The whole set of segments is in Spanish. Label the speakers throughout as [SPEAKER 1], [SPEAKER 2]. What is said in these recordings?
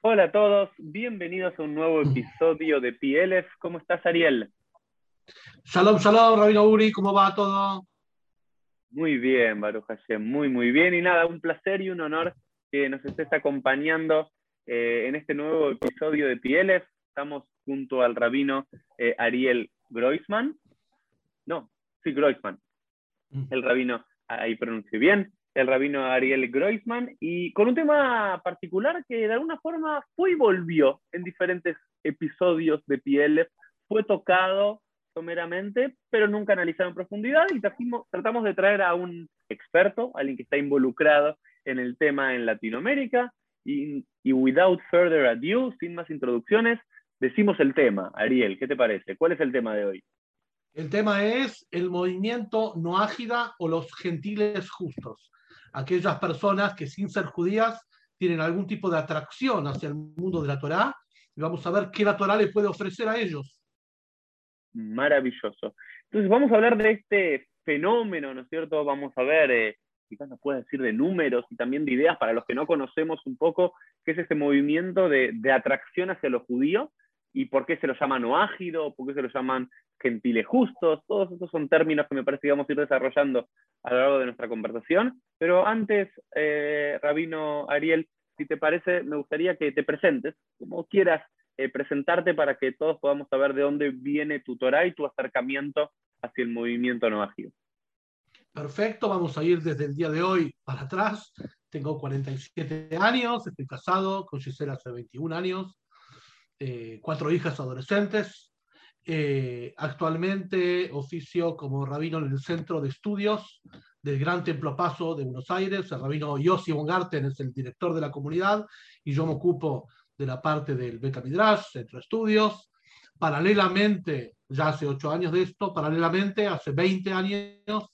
[SPEAKER 1] Hola a todos, bienvenidos a un nuevo episodio de PLF. ¿Cómo estás, Ariel?
[SPEAKER 2] Shalom, shalom, Rabino Uri, ¿cómo va todo?
[SPEAKER 1] Muy bien, Baruch Hashem, muy, muy bien. Y nada, un placer y un honor que nos estés acompañando eh, en este nuevo episodio de PLF. Estamos junto al rabino eh, Ariel Groisman. No, sí, Groisman. Mm. El rabino, ahí pronuncio bien, el rabino Ariel Groisman, y con un tema particular que de alguna forma fue y volvió en diferentes episodios de PLF, fue tocado someramente, pero nunca analizado en profundidad, y tratamos de traer a un experto, alguien que está involucrado en el tema en Latinoamérica, y, without further ado, sin más introducciones, decimos el tema. Ariel, ¿qué te parece? ¿Cuál es el tema de hoy?
[SPEAKER 2] El tema es el movimiento no ágida o los gentiles justos. Aquellas personas que sin ser judías tienen algún tipo de atracción hacia el mundo de la Torá y vamos a ver qué la Torá le puede ofrecer a ellos.
[SPEAKER 1] Maravilloso. Entonces vamos a hablar de este fenómeno, ¿no es cierto? Vamos a ver, eh, quizás nos puede decir de números y también de ideas para los que no conocemos un poco qué es este movimiento de, de atracción hacia lo judío y por qué se lo llaman oágido, por qué se lo llaman gentiles justos, todos estos son términos que me parece que vamos a ir desarrollando a lo largo de nuestra conversación. Pero antes, eh, Rabino Ariel, si te parece, me gustaría que te presentes, como quieras eh, presentarte para que todos podamos saber de dónde viene tu Torah y tu acercamiento hacia el movimiento no ágido.
[SPEAKER 2] Perfecto, vamos a ir desde el día de hoy para atrás. Tengo 47 años, estoy casado con Gisela hace 21 años, eh, cuatro hijas adolescentes. Eh, actualmente oficio como rabino en el Centro de Estudios del Gran Templo Paso de Buenos Aires. El rabino Yossi Bongarten es el director de la comunidad y yo me ocupo de la parte del Beta Midrash, Centro de Estudios. Paralelamente, ya hace ocho años de esto, paralelamente, hace 20 años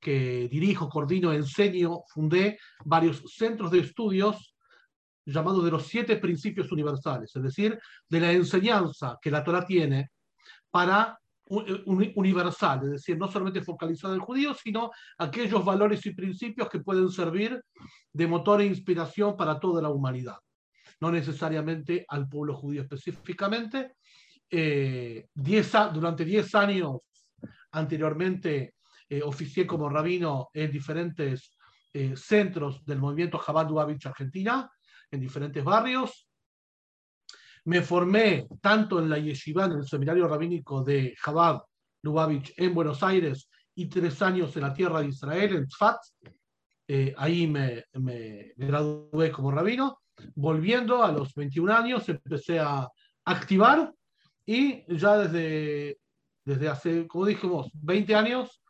[SPEAKER 2] que dirijo, coordino, enseño, fundé varios centros de estudios llamado de los siete principios universales, es decir, de la enseñanza que la Torah tiene para un, universal, es decir, no solamente focalizada en judíos, sino aquellos valores y principios que pueden servir de motor e inspiración para toda la humanidad, no necesariamente al pueblo judío específicamente. Eh, durante diez años anteriormente eh, oficié como rabino en diferentes eh, centros del movimiento Lubavitch Argentina, en diferentes barrios. Me formé tanto en la yeshiva, en el seminario rabínico de Chabad Lubavitch en Buenos Aires, y tres años en la tierra de Israel, en Tzfat. Eh, ahí me, me, gradué como rabino. Volviendo a los 21 años, empecé a activar y ya desde, desde hace, como dijimos, 20 años,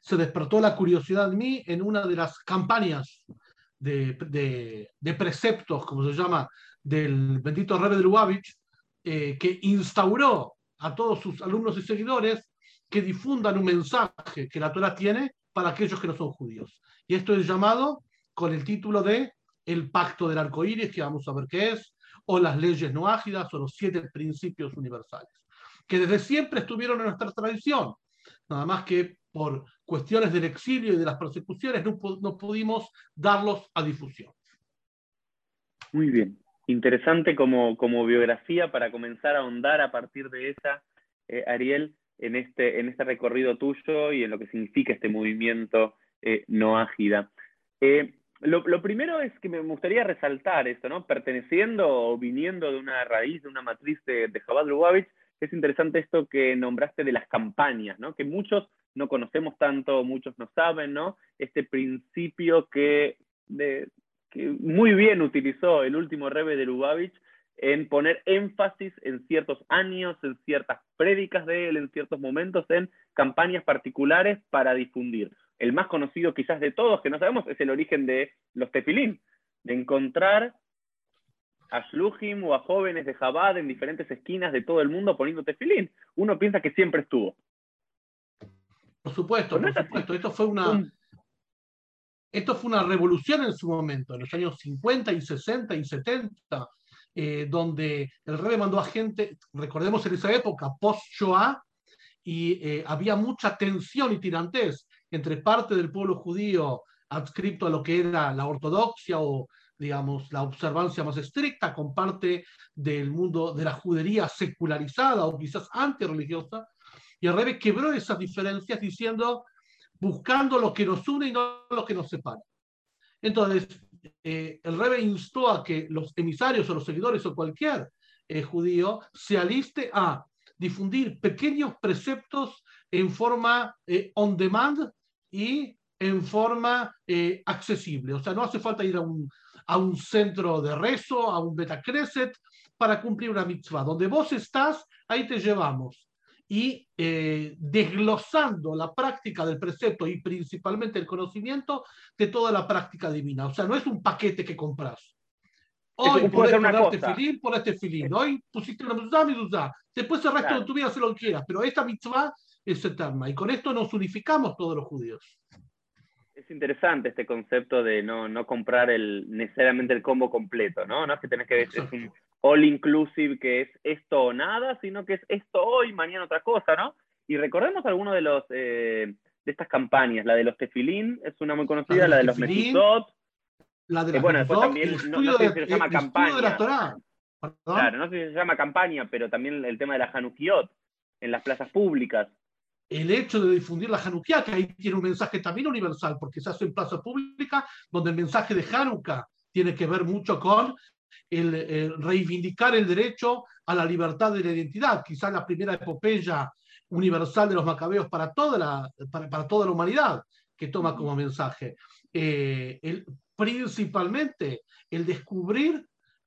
[SPEAKER 2] se despertó la curiosidad en mí en una de las campañas de, preceptos, como se llama, del bendito Rebbe de Lubavitch, eh, que instauró a todos sus alumnos y seguidores que difundan un mensaje que la Torah tiene para aquellos que no son judíos. Y esto es llamado con el título de El Pacto del Arco Iris, que vamos a ver qué es, o las leyes no ágidas, o los siete principios universales, que desde siempre estuvieron en nuestra tradición, nada más que por cuestiones del exilio y de las persecuciones, no, no pudimos darlos a difusión.
[SPEAKER 1] Muy bien, interesante como, como biografía para comenzar a ahondar a partir de esa, eh, Ariel, en este, en este recorrido tuyo y en lo que significa este movimiento eh, no ágida. Eh, lo, primero es que me gustaría resaltar esto, ¿no? Perteneciendo o viniendo de una raíz, de una matriz de, de Chabad Lubavitch, es interesante esto que nombraste de las campañas, ¿no? Que muchos no conocemos tanto, muchos no saben, ¿no? Este principio que, muy bien utilizó el último Rebe de Lubavitch en poner énfasis en ciertos años, en ciertas prédicas de él, en ciertos momentos, en campañas particulares para difundir. El más conocido quizás de todos, que no sabemos, es el origen de los tefilín, de encontrar a Shluchim o a jóvenes de Jabad en diferentes esquinas de todo el mundo poniendo tefilín. Uno piensa que siempre estuvo.
[SPEAKER 2] Por supuesto, por supuesto. Esto fue una. Esto fue una revolución en su momento, en los años 50 y 60 y 70, eh, donde el rey mandó a gente, recordemos en esa época, post-Shoah, y eh, había mucha tensión y tirantez entre parte del pueblo judío adscrito a lo que era la ortodoxia o digamos, la observancia más estricta, con parte del mundo de la judería secularizada o quizás antirreligiosa, y el Rebbe quebró esas diferencias diciendo, buscando lo que nos une y no lo que nos separa. Entonces, eh, el Rebbe instó a que los emisarios o los seguidores o cualquier eh, judío se aliste a difundir pequeños preceptos en forma eh, on demand y en forma accesible. O sea, no hace falta ir a un, a un centro de rezo, a un betacreset, para cumplir una mitzvah. Donde vos estás, ahí te llevamos y eh, desglosando la práctica del precepto y principalmente el conocimiento de toda la práctica divina. O sea, no es un paquete que compras. Hoy podés ponerte filín, este filín. Hoy pusiste una mitzvah, Después el resto de tu vida se lo quieras. Pero esta mitzvah es eterna. Y con esto nos unificamos todos los judíos.
[SPEAKER 1] Es interesante este concepto de no, no comprar el, necesariamente el combo completo, ¿no? No es que tenés que... Es un, all inclusive que es esto o nada, sino que es esto hoy, mañana otra cosa, ¿no? Y recordemos alguno de los eh, de estas campañas, la de los tefilín es una muy conocida, la de los, mesuzot,
[SPEAKER 2] la de los bueno, después también, no, sé si se llama campaña.
[SPEAKER 1] claro, no sé si se llama campaña, pero también el tema de la Hanukiot en las plazas públicas.
[SPEAKER 2] El hecho de difundir la Hanukkah, que ahí tiene un mensaje también universal, porque se hace en plaza pública, donde el mensaje de Hanukkah tiene que ver mucho con el, reivindicar el derecho a la libertad de la identidad, quizás la primera epopeya universal de los macabeos para toda la, para, toda la humanidad, que toma como mensaje. Eh, el, principalmente el descubrir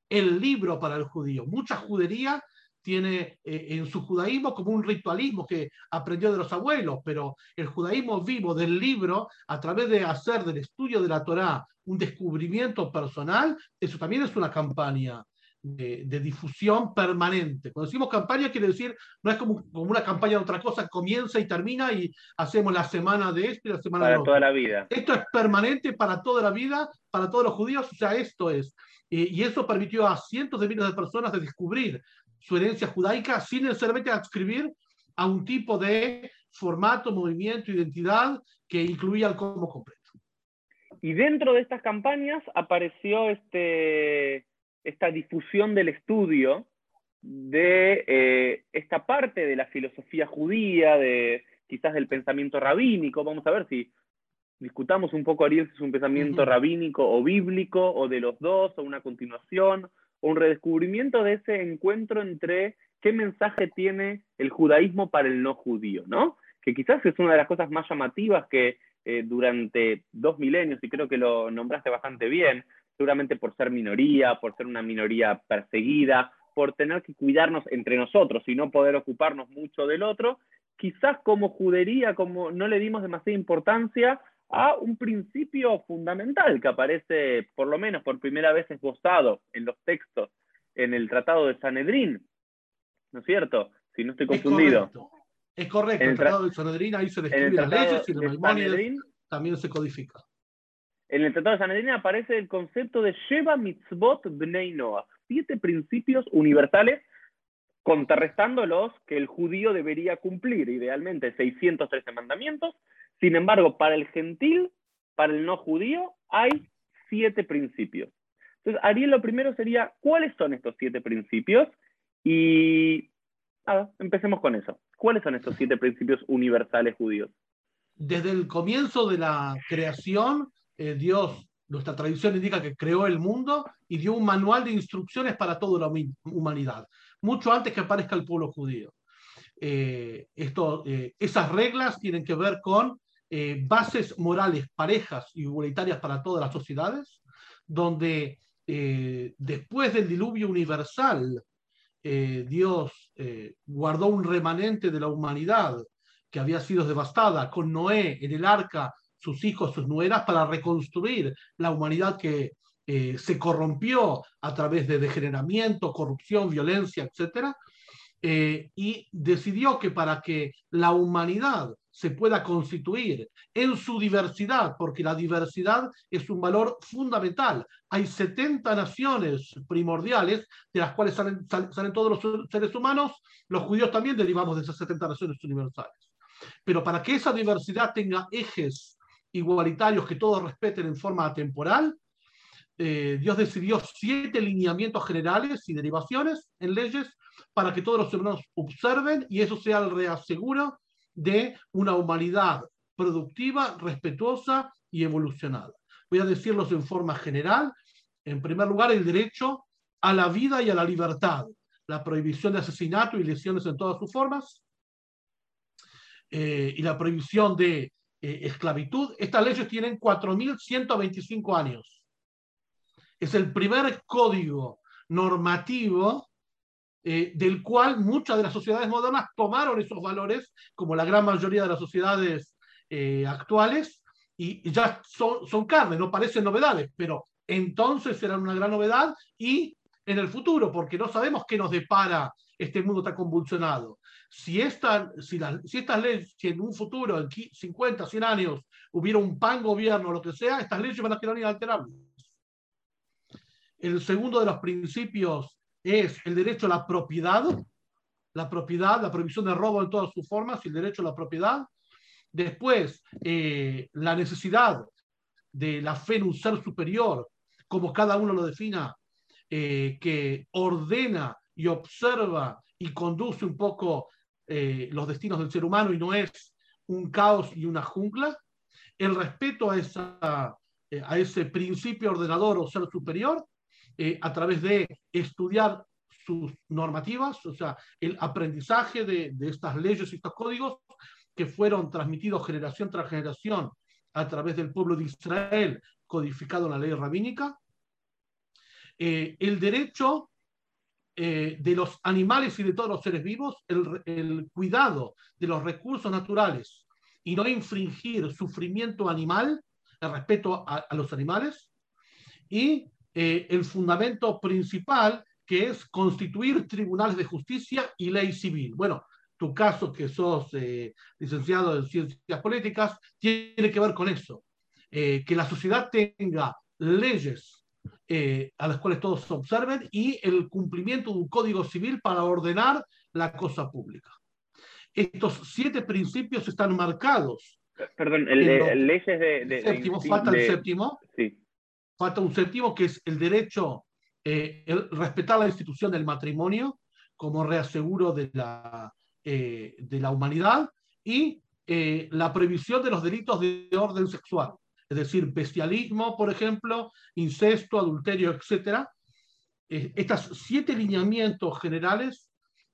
[SPEAKER 2] el libro para el judío. Mucha judería tiene eh, en su judaísmo como un ritualismo que aprendió de los abuelos, pero el judaísmo vivo del libro, a través de hacer del estudio de la Torá un descubrimiento personal, eso también es una campaña de, difusión permanente. Cuando decimos campaña, quiere decir, no es como, como, una campaña de otra cosa, comienza y termina y hacemos la semana de esto y la semana
[SPEAKER 1] de
[SPEAKER 2] otro.
[SPEAKER 1] Para toda la vida.
[SPEAKER 2] Esto es permanente para toda la vida, para todos los judíos, o sea, esto es. y eso permitió a cientos de miles de personas de descubrir su herencia judaica sin necesariamente adscribir a un tipo de formato, movimiento, identidad que incluía el como completo.
[SPEAKER 1] Y dentro de estas campañas apareció este, esta difusión del estudio de eh, esta parte de la filosofía judía, de quizás del pensamiento rabínico. Vamos a ver si discutamos un poco, Ariel, si es un pensamiento rabínico o bíblico, o de los dos, o una continuación, un redescubrimiento de ese encuentro entre qué mensaje tiene el judaísmo para el no judío, ¿no? Que quizás es una de las cosas más llamativas que eh, durante dos milenios, y creo que lo nombraste bastante bien, seguramente por ser minoría, por ser una minoría perseguida, por tener que cuidarnos entre nosotros y no poder ocuparnos mucho del otro, quizás como judería, como no le dimos demasiada importancia a un principio fundamental que aparece, por lo menos por primera vez esbozado en los textos en el Tratado de Sanedrín, ¿no es cierto? Si no estoy confundido.
[SPEAKER 2] Es correcto, en el, Tratado de Sanedrín ahí se describen las leyes y el también se codifica.
[SPEAKER 1] En el Tratado de Sanedrín aparece el concepto de Sheva Mitzvot Bnei Noah, siete principios universales contrarrestando los que el judío debería cumplir, idealmente 613 mandamientos, sin embargo, para el gentil, para el no judío, hay siete principios. Entonces, Ariel, lo primero sería, ¿cuáles son estos siete principios? Y nada, empecemos con eso. ¿Cuáles son estos siete principios universales judíos?
[SPEAKER 2] Desde el comienzo de la creación, eh, Dios, nuestra tradición indica que creó el mundo y dio un manual de instrucciones para toda la humanidad, mucho antes que aparezca el pueblo judío. Eh, eh, esas reglas tienen que ver con eh, bases morales parejas y igualitarias para todas las sociedades, donde eh, después del diluvio universal, eh, Dios guardó un remanente de la humanidad que había sido devastada con Noé en el arca, sus hijos, sus nueras, para reconstruir la humanidad que se corrompió a través de degeneramiento, corrupción, violencia, etc. y decidió que para que la humanidad se pueda constituir en su diversidad, porque la diversidad es un valor fundamental. Hay 70 naciones primordiales, de las cuales salen, salen todos los seres humanos, los judíos también derivamos de esas 70 naciones universales. Pero para que esa diversidad tenga ejes igualitarios que todos respeten en forma temporal, eh, Dios decidió siete lineamientos generales y derivaciones en leyes para que todos los humanos observen y eso sea el reaseguro de una humanidad productiva, respetuosa y evolucionada. Voy a decirlos en forma general. En primer lugar, el derecho a la vida y a la libertad, la prohibición de asesinato y lesiones en todas sus formas, eh, y la prohibición de eh, esclavitud. Estas leyes tienen 4.125 años. Es el primer código normativo eh, del cual muchas de las sociedades modernas tomaron esos valores, como la gran mayoría de las sociedades actuales, y ya son, son carne, no parecen novedades, pero entonces eran una gran novedad y en el futuro, porque no sabemos qué nos depara este mundo tan convulsionado. Si, esta, si, si estas leyes, si en un futuro, en 50, 100 años, hubiera un pan gobierno o lo que sea, estas leyes van a quedar inalterables. El segundo de los principios es el derecho a la propiedad, la propiedad, la prohibición de robo en todas sus formas y el derecho a la propiedad. Después, eh, la necesidad de la fe en un ser superior, como cada uno lo defina eh, que ordena y observa y conduce un poco eh, los destinos del ser humano y no es un caos y una jungla, el respeto a, esa, a ese principio ordenador o ser superior a través de estudiar sus normativas, o sea, el aprendizaje de, estas leyes y estos códigos que fueron transmitidos generación tras generación a través del pueblo de Israel, codificado en la ley rabínica, eh, el derecho eh, de los animales y de todos los seres vivos, el, cuidado de los recursos naturales y no infringir sufrimiento animal, el respeto a, los animales, y eh, el fundamento principal que es constituir tribunales de justicia y ley civil. Bueno, tu caso, que sos licenciado en ciencias políticas, tiene que ver con eso, que la sociedad tenga leyes eh, a las cuales todos observen y el cumplimiento de un código civil para ordenar la cosa pública. Estos siete principios están marcados.
[SPEAKER 1] Perdón, el, leyes de,
[SPEAKER 2] séptimo, falta el séptimo. Sí. Séptimo que es el derecho, eh, el respetar la institución del matrimonio como reaseguro de la, eh, de la humanidad y la prohibición de los delitos de orden sexual es decir, bestialismo, por ejemplo, incesto, adulterio, etc. Eh, estos siete lineamientos generales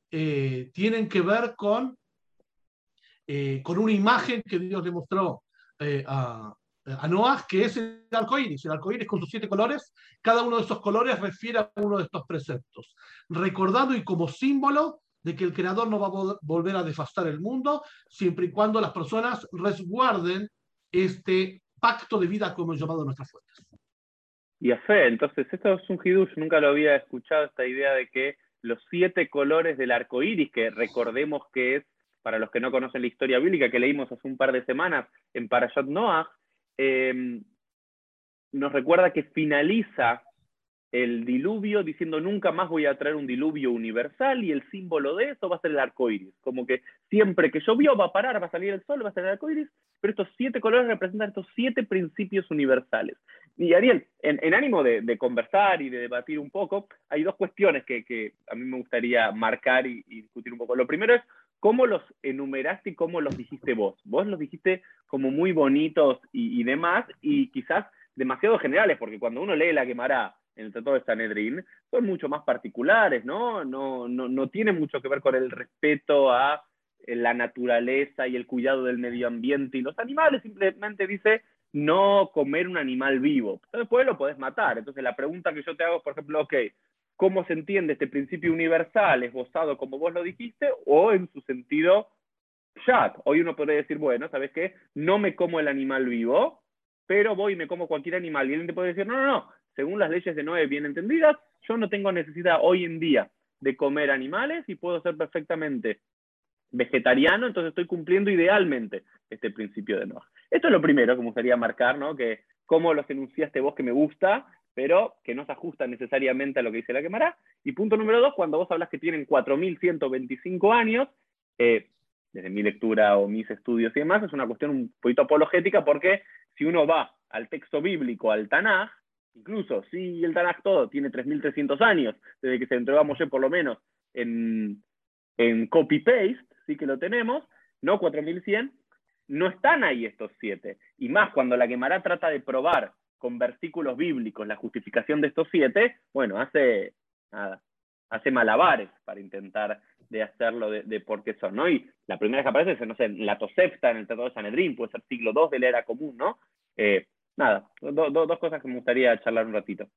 [SPEAKER 2] eh, tienen que ver con, eh, con una imagen que Dios le mostró a, a Noah, que es el arco iris. El arco iris con sus siete colores, cada uno de esos colores refiere a uno de estos preceptos, recordando y como símbolo de que el Creador no va a volver a devastar el mundo, siempre y cuando las personas resguarden este pacto de vida como llamado nuestras fuentes.
[SPEAKER 1] Y a fe, entonces esto es un hidush, nunca lo había escuchado, esta idea de que los siete colores del arco iris, que recordemos que es, para los que no conocen la historia bíblica, que leímos hace un par de semanas en Parashat Noah, em, nos recuerda que finaliza el diluvio diciendo nunca más voy a traer un diluvio universal y el símbolo de eso va a ser el arco iris. Como que siempre que llovió va a parar, va a salir el sol, va a ser el arco iris, pero estos siete colores representan estos siete principios universales. Y Ariel, en, ánimo de, conversar y de debatir un poco, hay dos cuestiones que, a mí me gustaría marcar y, discutir un poco. Lo primero es cómo los enumeraste y cómo los dijiste vos. Vos los dijiste como muy bonitos y, demás, y quizás demasiado generales, porque cuando uno lee la quemará en el Tratado de Sanedrín son mucho más particulares, ¿no? No, no, no tiene mucho que ver con el respeto a eh, la naturaleza y el cuidado del medio ambiente y los animales, simplemente dice no comer un animal vivo. Después lo podés matar. Entonces la pregunta que yo te hago, por ejemplo, ok, ¿cómo se entiende este principio universal esbozado como vos lo dijiste o en su sentido chat? Hoy uno podría decir, bueno, ¿sabes qué? No me como el animal vivo, pero voy y me como cualquier animal. Y alguien te puede decir, no, no, no, según las leyes de Noé bien entendidas, yo no tengo necesidad hoy en día de comer animales y puedo ser perfectamente vegetariano, entonces estoy cumpliendo idealmente este principio de Noé. Esto es lo primero que me gustaría marcar, ¿no? Que cómo los enunciaste vos que me gusta, pero que no se ajusta necesariamente a lo que dice la quemará. Y punto número dos, cuando vos hablas que tienen 4.125 años, eh, desde mi lectura o mis estudios y demás, es una cuestión un poquito apologética porque si uno va al texto bíblico, al Tanaj, incluso si el Tanakh todo tiene 3.300 años, desde que se entregó a Moshe por lo menos en, en copy-paste, sí que lo tenemos, no 4.100, no están ahí estos siete. Y más cuando la Gemara trata de probar con versículos bíblicos la justificación de estos siete, bueno, hace nada, hace malabares para intentar de hacerlo de, por qué son, ¿no? Y la primera que aparece es, no sé, la Tosefta en el Tratado de Sanedrín, puede ser siglo II de la era común, ¿no? Eh, nada, dos cosas que me gustaría charlar un ratito.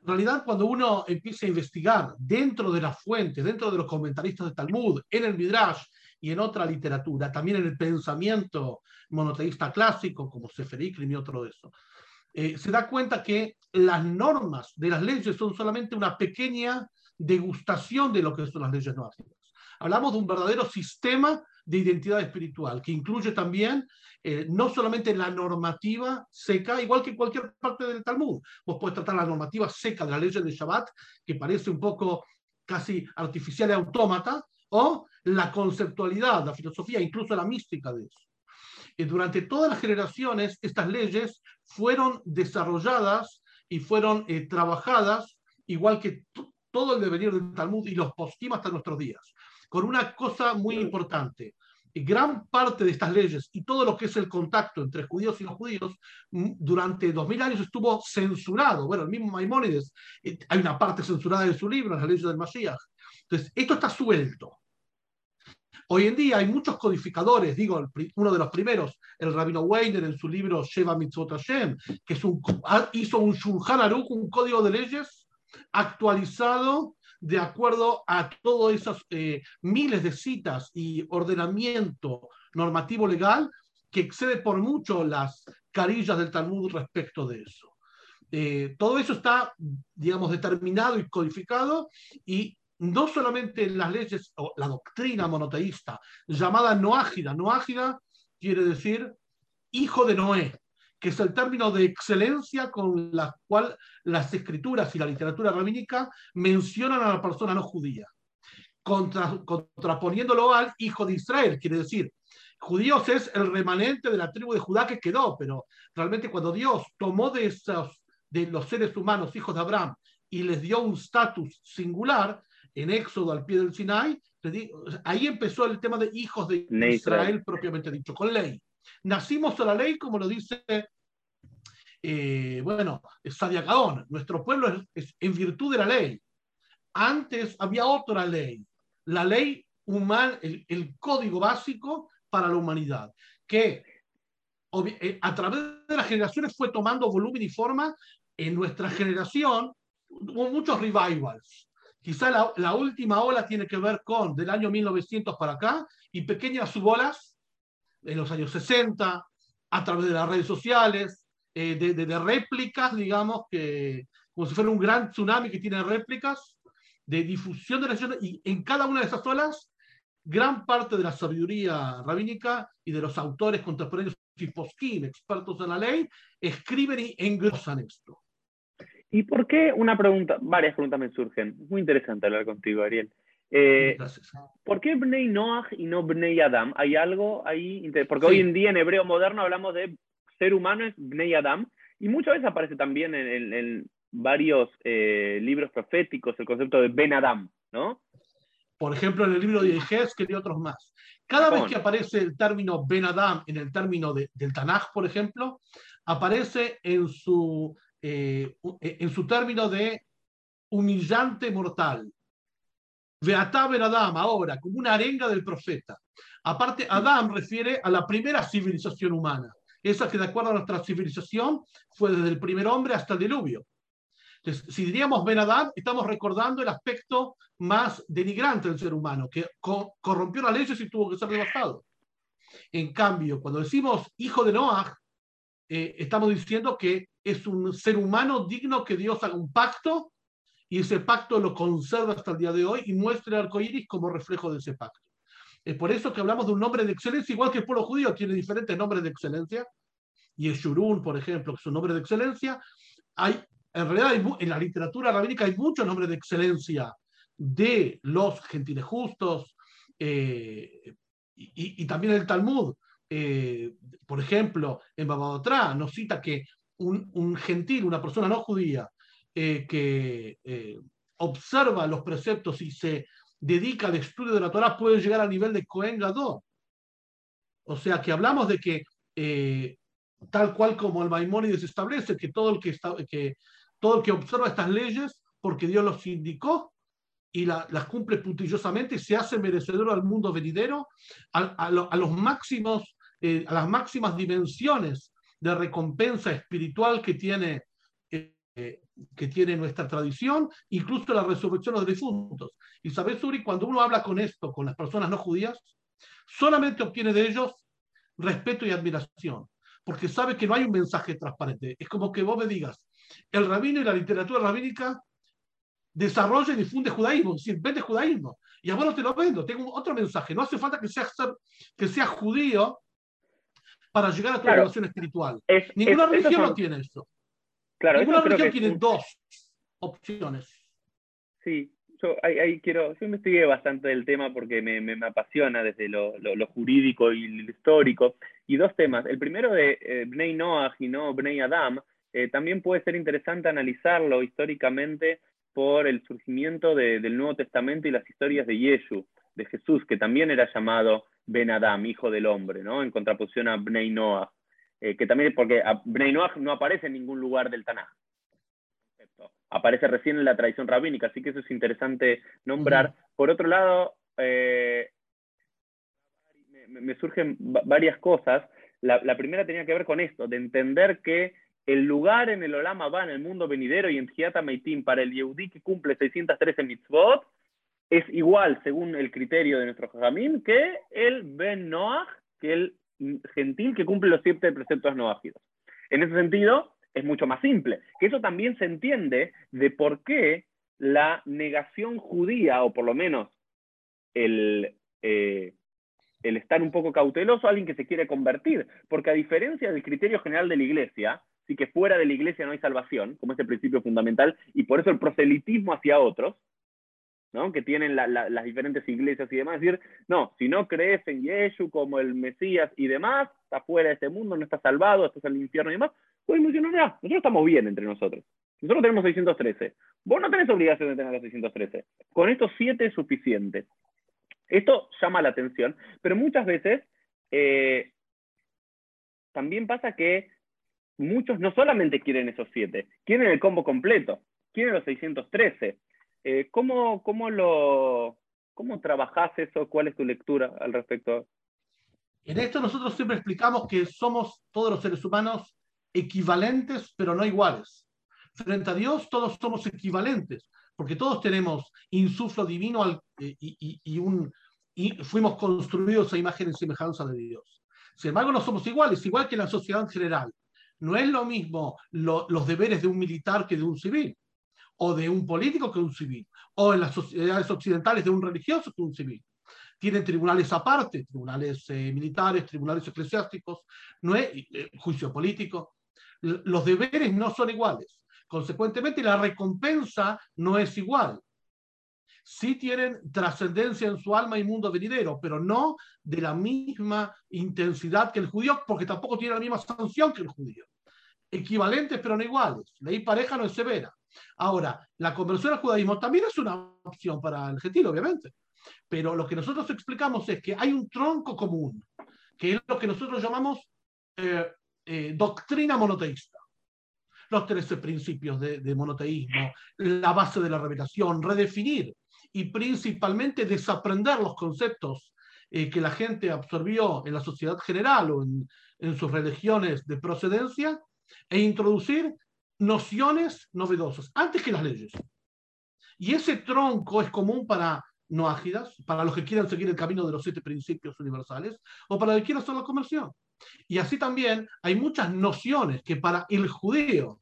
[SPEAKER 2] En realidad, cuando uno empieza a investigar dentro de las fuentes, dentro de los comentaristas de Talmud, en el Midrash y en otra literatura, también en el pensamiento monoteísta clásico, como Sefer Ikrim y otro de eso, eh, se da cuenta que las normas de las leyes son solamente una pequeña degustación de lo que son las leyes no Hablamos de un verdadero sistema de identidad espiritual, que incluye también eh, no solamente la normativa seca, igual que cualquier parte del Talmud. Vos podés tratar la normativa seca de la ley de Shabbat, que parece un poco casi artificial y autómata, o la conceptualidad, la filosofía, incluso la mística de eso. Durante todas las generaciones, estas leyes fueron desarrolladas y fueron eh, trabajadas, igual que todo el devenir del Talmud y los postim hasta nuestros días con una cosa muy importante. Gran parte de estas leyes y todo lo que es el contacto entre judíos y los judíos mm, durante dos mil años estuvo censurado. Bueno, el mismo Maimónides, eh, hay una parte censurada de su libro, las leyes del Mashiach. Entonces, esto está suelto. Hoy en día hay muchos codificadores, digo, uno de los primeros, el rabino Weiner en su libro Sheva Mitzvot Hashem, que hizo un Shulchan Aruch, un código de leyes actualizado de acuerdo a todas esas eh, miles de citas y ordenamiento normativo legal que excede por mucho las carillas del Talmud respecto de eso. Eh, todo eso está, digamos, determinado y codificado y no solamente en las leyes o la doctrina monoteísta llamada noágida. Noágida quiere decir hijo de Noé que es el término de excelencia con la cual las escrituras y la literatura rabínica mencionan a la persona no judía, contraponiéndolo al hijo de Israel, quiere decir, judíos es el remanente de la tribu de Judá que quedó, pero realmente cuando Dios tomó de, esos, de los seres humanos, hijos de Abraham, y les dio un estatus singular, en Éxodo al pie del Sinai, ahí empezó el tema de hijos de Israel propiamente dicho, con ley. Nacimos a la ley, como lo dice, eh, bueno, Sadia Gaón. Nuestro pueblo es, en virtud de la ley. Antes había otra ley, la ley humana, el, código básico para la humanidad, que eh, a través de las generaciones fue tomando volumen y forma. En nuestra generación hubo muchos revivals. Quizá la, la, última ola tiene que ver con del año 1900 para acá y pequeñas subolas en los años 60, a través de las redes sociales, eh, de, de, réplicas, digamos, que como si fuera un gran tsunami que tiene réplicas, de difusión de la y en cada una de esas olas, gran parte de la sabiduría rabínica y de los autores contemporáneos y posquín, expertos en la ley, escriben y engrosan esto.
[SPEAKER 1] ¿Y por qué una pregunta? Varias preguntas me surgen. Muy interesante hablar contigo, Ariel. Eh, ¿Por qué Bnei Noach y no Bnei Adam? ¿Hay algo ahí? Porque hoy en día en hebreo moderno hablamos de ser humano es Bnei Adam y muchas veces aparece también en, varios eh, libros proféticos el concepto de Ben Adam, ¿no?
[SPEAKER 2] Por ejemplo, en el libro de que y otros más. Cada vez que aparece el término Ben Adam en el término del Tanaj, por ejemplo, aparece en su, eh, en su término de humillante mortal Beatá Ben Adam, ahora, como una arenga del profeta. Aparte, Adam refiere a la primera civilización humana, esa que de acuerdo a nuestra civilización fue desde el primer hombre hasta el diluvio. Entonces, si diríamos Ben Adam, estamos recordando el aspecto más denigrante del ser humano, que corrompió las leyes y tuvo que ser devastado. En cambio, cuando decimos hijo de Noah, eh, estamos diciendo que es un ser humano digno que Dios haga un pacto y ese pacto lo conserva hasta el día de hoy y muestra el arco iris como reflejo de ese pacto. Es por eso que hablamos de un nombre de excelencia, igual que el pueblo judío tiene diferentes nombres de excelencia, y el Shurun, por ejemplo, que es un nombre de excelencia. Hay, en realidad, en la literatura rabínica hay muchos nombres de excelencia de los gentiles justos, eh, y, también el Talmud, eh, por ejemplo, en Babadotra nos cita que un, gentil, una persona no judía, eh, que eh, observa los preceptos y se dedica al estudio de la Torah puede llegar al nivel de Cohen Gadol. O sea que hablamos de que, eh, tal cual como el Maimónides establece, que todo, el que, está, que todo el que observa estas leyes, porque Dios los indicó, y las cumple puntillosamente, se hace merecedor al mundo venidero, a, los máximos, eh, a las máximas dimensiones de recompensa espiritual que tiene, eh, que tiene nuestra tradición, incluso la resurrección de los difuntos. Y sabes, Uri, cuando uno habla con esto, con las personas no judías, solamente obtiene de ellos respeto y admiración, porque sabe que no hay un mensaje transparente. Es como que vos me digas, el rabino y la literatura rabínica desarrolla y difunde judaísmo, decir, vende judaísmo. Y ahora te lo vendo, tengo otro mensaje. No hace falta que seas, que sea judío para llegar a tu relación espiritual. Ninguna religión no tiene eso.
[SPEAKER 1] Claro,
[SPEAKER 2] Ninguna religión tiene dos opciones.
[SPEAKER 1] Sí, yo ahí, quiero, yo investigué bastante del tema porque me, me, apasiona desde lo, lo, jurídico y lo histórico. Y dos temas. El primero de eh, Bnei Noach y no Bnei Adam, eh, también puede ser interesante analizarlo históricamente por el surgimiento del Nuevo Testamento y las historias de Yeshu, de Jesús, que también era llamado Ben Adam, hijo del hombre, ¿no? en contraposición a Bnei Noah, eh, que también, porque Bnei Noah no aparece en ningún lugar del Tanaj. Aparece recién en la tradición rabínica, así que eso es interesante nombrar. Por otro lado, eh, me, surgen varias cosas. La, la, primera tenía que ver con esto, de entender que el lugar en el Olama va en el mundo venidero y en Meitim para el Yehudi que cumple 613 mitzvot es igual, según el criterio de nuestro Jajamim, que el Ben Noach, que el gentil que cumple los siete preceptos noágidos. En ese sentido, es mucho más simple. Que eso también se entiende de por qué la negación judía, o por lo menos el, eh, el estar un poco cauteloso a alguien que se quiere convertir. Porque a diferencia del criterio general de la iglesia, sí que fuera de la iglesia no hay salvación, como es el principio fundamental, y por eso el proselitismo hacia otros, que tienen las diferentes iglesias y demás, decir, no, si no crees en Yeshua como el Mesías y demás, está fuera de este mundo, no está salvado, estás el infierno y demás, pues no, no, nosotros estamos bien entre nosotros. Nosotros tenemos 613. Vos no tenés obligación de tener los 613. Con estos siete es suficiente. Esto llama la atención, pero muchas veces eh, también pasa que muchos no solamente quieren esos siete, quieren el combo completo, quieren los 613. Eh, ¿cómo, cómo, lo, ¿Cómo eso? ¿Cuál es tu lectura al respecto?
[SPEAKER 2] En esto nosotros siempre explicamos que somos todos los seres humanos equivalentes, pero no iguales. Frente a Dios todos somos equivalentes, porque todos tenemos insuflo divino eh, y, un, y fuimos construidos a imagen y semejanza de Dios. Sin embargo, no somos iguales, igual que en la sociedad en general. No es lo mismo los deberes de un militar que de un civil, o de un político que un civil, o en las sociedades occidentales de un religioso que un civil. Tienen tribunales aparte, tribunales eh, militares, tribunales eclesiásticos, no es eh, juicio político. Los deberes no son iguales. Consecuentemente, la recompensa no es igual sí tienen trascendencia en su alma y mundo venidero, pero no de la misma intensidad que el judío, porque tampoco tiene la misma sanción que el judío. Equivalentes, pero no iguales. Ley pareja no es severa. Ahora, la conversión al judaísmo también es una opción para el gentil, obviamente. Pero lo que nosotros explicamos es que hay un tronco común, que es lo que nosotros llamamos eh, eh, doctrina monoteísta los 13 principios de, de, monoteísmo, la base de la revelación, redefinir y principalmente desaprender los conceptos eh, que la gente absorbió en la sociedad general o en, en sus religiones de procedencia e introducir nociones novedosas antes que las leyes. Y ese tronco es común para no ágidas, para los que quieran seguir el camino de los siete principios universales o para los que quieran hacer la conversión. Y así también hay muchas nociones que para el judío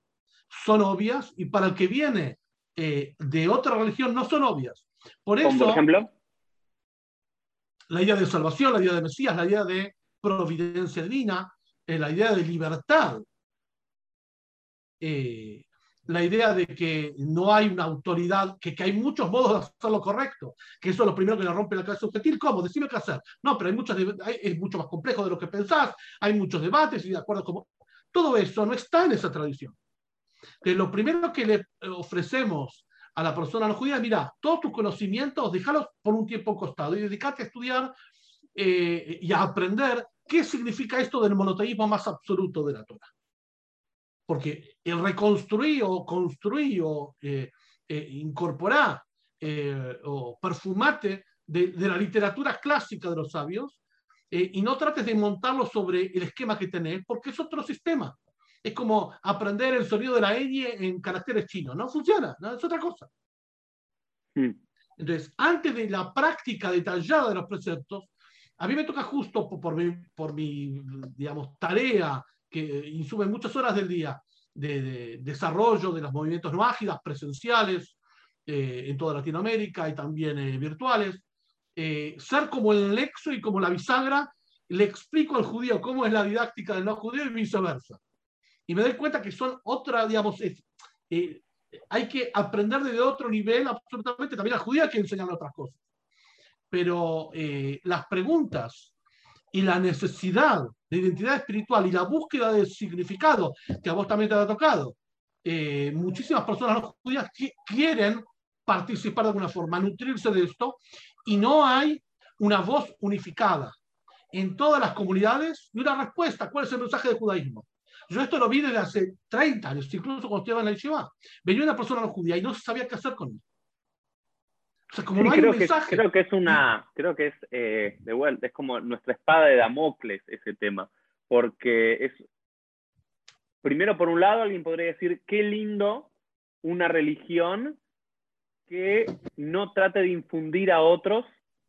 [SPEAKER 2] son obvias y para el que viene eh, de otra religión no son obvias. Por eso,
[SPEAKER 1] por ejemplo,
[SPEAKER 2] la idea de salvación, la idea de Mesías, la idea de providencia divina, eh, la idea de libertad, eh, la idea de que no hay una autoridad, que, que, hay muchos modos de hacer lo correcto, que eso es lo primero que le rompe la cabeza a ¿Cómo? Decime qué hacer. No, pero hay muchos, es mucho más complejo de lo que pensás, hay muchos debates y de acuerdo como... todo eso no está en esa tradición. Entonces, lo primero que le ofrecemos a la persona no judía mira, todos tus conocimientos, déjalos por un tiempo costado y dedicate a estudiar eh, y a aprender qué significa esto del monoteísmo más absoluto de la Torah. Porque el reconstruir o construir o eh, eh, incorporar o perfumate de, de, la literatura clásica de los sabios y no trates de montarlo sobre el esquema que tenés, porque es otro sistema. Es como aprender el sonido de la ñ en caracteres chinos. No funciona, ¿no? es otra cosa. Hmm. Entonces, antes de la práctica detallada de los preceptos, a mí me toca justo por, mi, por mi, digamos, tarea que insume muchas horas del día de, desarrollo de los movimientos no ágidas presenciales eh, en toda Latinoamérica y también eh, virtuales, eh, ser como el lexo y como la bisagra, le explico al judío cómo es la didáctica del no judío y viceversa. Y me doy cuenta que son otra, digamos, hay que aprender desde otro nivel absolutamente, también la judía que enseñar otras cosas. Pero eh, las preguntas y la necesidad de identidad espiritual y la búsqueda de significado, que a vos también te ha tocado, eh, muchísimas personas no judías quieren participar de alguna forma, nutrirse de esto, y no hay una voz unificada en todas las comunidades y una respuesta. ¿Cuál es el mensaje del judaísmo? Yo esto lo vi desde hace 30 años, incluso cuando estaba en la Yeshiva. Venía una persona no judía y no sabía qué hacer con él
[SPEAKER 1] creo, que, creo que es una, creo que es eh, de vuelta, es como nuestra espada de Damocles ese tema, porque es, primero por un lado alguien podría decir, qué lindo una religión que no trate de infundir a otros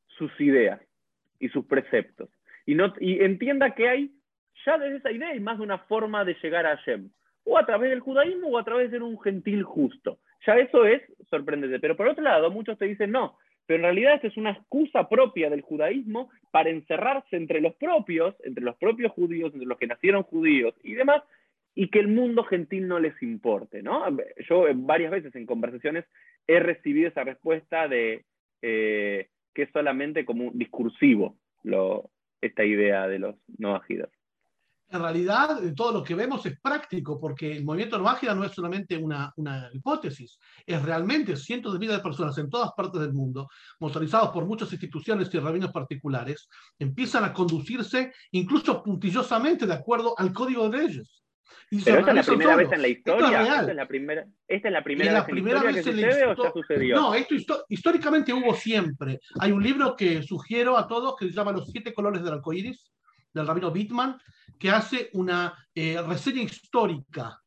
[SPEAKER 1] sus ideas y sus preceptos. Y, no, y entienda que hay, ya desde esa idea, hay más de una forma de llegar a Hashem. O a través del judaísmo o a través de ser un gentil justo. Ya eso es sorprendente. Pero por otro lado, muchos te dicen, no, pero en realidad esta es una excusa propia del judaísmo para encerrarse entre los propios, entre los propios judíos, entre los que nacieron judíos y demás, y que el mundo gentil no les importe, ¿no? Yo varias veces en conversaciones he recibido esa respuesta de eh, que es solamente como un discursivo lo, esta idea de los no agidos
[SPEAKER 2] en realidad todo lo que vemos es práctico, porque el movimiento Novágida no es solamente una, una, hipótesis, es realmente cientos de miles de personas en todas partes del mundo, motorizados por muchas instituciones y rabinos particulares, empiezan a conducirse incluso puntillosamente de acuerdo al código de leyes.
[SPEAKER 1] Pero esta es la primera vez en la historia. Esta es la primera, esta es la primera,
[SPEAKER 2] vez, en la que sucede o. No, esto históricamente hubo siempre. Hay un libro que sugiero a todos que se llama Los siete colores del arco iris, del rabino Bittman, que hace una eh, reseña histórica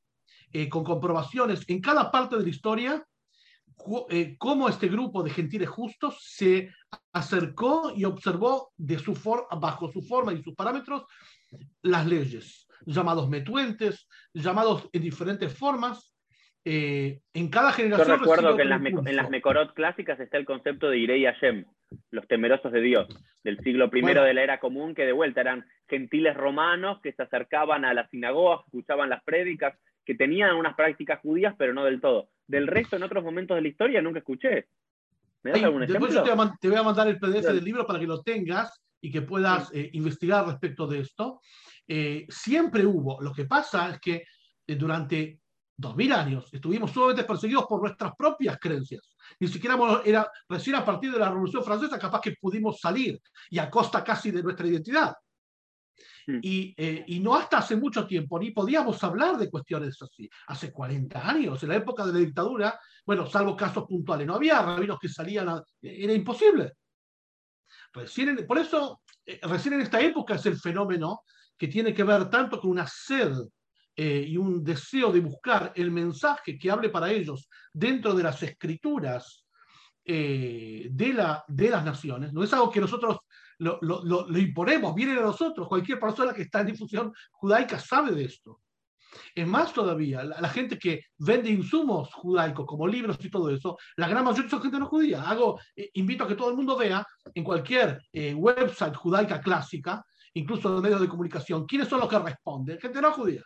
[SPEAKER 2] eh, con comprobaciones en cada parte de la historia, eh, cómo este grupo de gentiles justos se acercó y observó de su bajo su forma y sus parámetros las leyes, llamados metuentes, llamados en diferentes formas, en cada generación.
[SPEAKER 1] Yo recuerdo que en las, en las, Mekorot clásicas está el concepto de Irei Hashem, los temerosos de Dios, del siglo I de la era común, que de vuelta eran gentiles romanos que se acercaban a las sinagogas, escuchaban las prédicas, que tenían unas prácticas judías, pero no del todo. Del resto, en otros momentos de la historia, nunca escuché.
[SPEAKER 2] ¿Me das algún ejemplo? Después yo te, voy a mandar el PDF del libro para que lo tengas y que puedas eh, investigar respecto de esto. Eh, siempre hubo. Lo que pasa es que eh, durante dos mil años estuvimos sumamente perseguidos por nuestras propias creencias. Ni siquiera era recién a partir de la Revolución Francesa capaz que pudimos salir y a costa casi de nuestra identidad. Hmm. Y, eh, y, no hasta hace mucho tiempo ni podíamos hablar de cuestiones así. Hace 40 años, en la época de la dictadura, bueno, salvo casos puntuales, no había rabinos que salían, a, era imposible. Recién por eso, eh, recién en esta época es el fenómeno que tiene que ver tanto con una sed eh, y un deseo de buscar el mensaje que hable para ellos dentro de las escrituras eh, de, la, de las naciones. No es algo que nosotros lo, lo, lo, imponemos, viene de nosotros. Cualquier persona que está en difusión judaica sabe de esto. Es más todavía, la, gente que vende insumos judaicos como libros y todo eso, la gran mayoría son gente no judía. Hago, eh, invito a que todo el mundo vea en cualquier website judaica clásica, incluso en medios de comunicación, quiénes son los que responden. Gente no judía.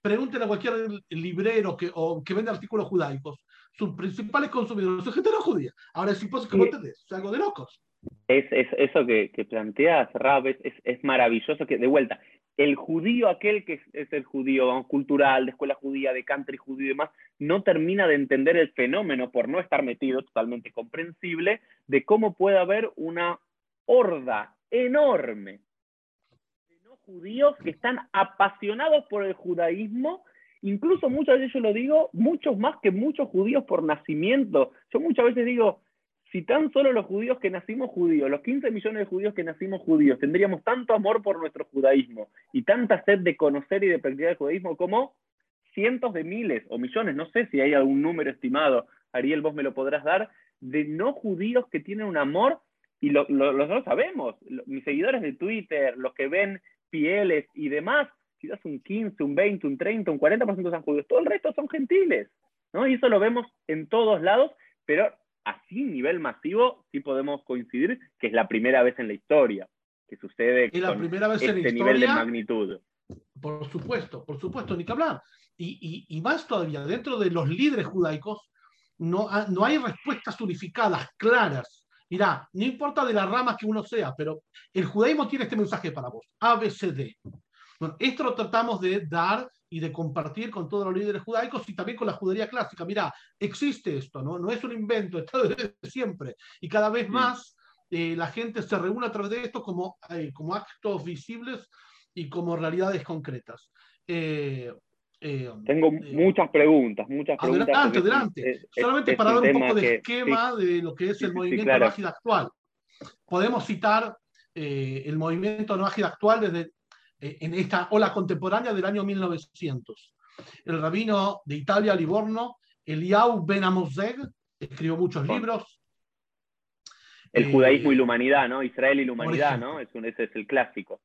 [SPEAKER 2] Pregúntenle a cualquier librero que, o que vende artículos judaicos. Sus principales consumidores son gente no judía. Ahora es imposible que no entendés. Es algo de locos.
[SPEAKER 1] Es, eso que, que planteas, Rab, es, maravilloso que, de vuelta, el judío, aquel que es, el judío cultural, de escuela judía, de country judío y demás, no termina de entender el fenómeno por no estar metido, totalmente comprensible, de cómo puede haber una horda enorme judíos que están apasionados por el judaísmo, incluso muchas veces yo lo digo, muchos más que muchos judíos por nacimiento. Yo muchas veces digo, si tan solo los judíos que nacimos judíos, los 15 millones de judíos que nacimos judíos, tendríamos tanto amor por nuestro judaísmo y tanta sed de conocer y de practicar el judaísmo como cientos de miles o millones, no sé si hay algún número estimado, Ariel, vos me lo podrás dar, de no judíos que tienen un amor, y lo, lo, sabemos, mis seguidores de Twitter, los que ven pieles y demás, quizás un 15, un 20, un 30, un 40% son judíos, todo el resto son gentiles, ¿no? Y eso lo vemos en todos lados, pero así, nivel masivo, sí podemos coincidir que es la primera vez en la historia que sucede
[SPEAKER 2] la primera vez en
[SPEAKER 1] este nivel de magnitud.
[SPEAKER 2] Por supuesto, por supuesto, ni que hablar. Y, y, más todavía, dentro de los líderes judaicos, no, no hay respuestas unificadas, claras. Mirá, no importa de las ramas que uno sea, pero el judaísmo tiene este mensaje para vos, ABCD. Bueno, esto lo tratamos de dar y de compartir con todos los líderes judaicos y también con la judería clásica. Mira, existe esto, ¿no? No es un invento, está desde siempre. Y cada vez más eh, la gente se reúne a través de esto como, eh, como actos visibles y como realidades concretas.
[SPEAKER 1] Eh, Tengo muchas preguntas, muchas preguntas.
[SPEAKER 2] Adelante, adelante. Solamente para dar un poco de esquema de lo que es el movimiento sí, actual. Podemos citar el movimiento no actual desde eh, en esta ola contemporánea del año 1900. El rabino de Italia, Livorno, Eliau Ben Amoseg, escribió muchos libros.
[SPEAKER 1] El judaísmo y la humanidad, ¿no? Israel y la humanidad, ¿no? ese es el clásico.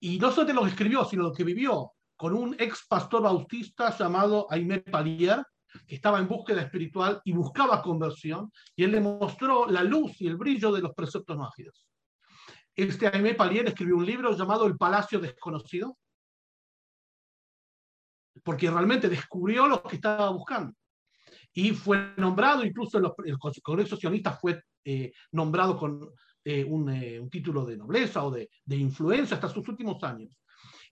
[SPEAKER 2] Y no solo lo que escribió, sino lo que vivió con un ex pastor bautista llamado Aimé Palier, que estaba en búsqueda espiritual y buscaba conversión, y él le mostró la luz y el brillo de los preceptos mágicos. Este Aimé Palier escribió un libro llamado El Palacio Desconocido, porque realmente descubrió lo que estaba buscando. Y fue nombrado, incluso el Congreso Sionista fue eh, nombrado con eh, eh, un, título de nobleza o de, influencia hasta sus últimos años.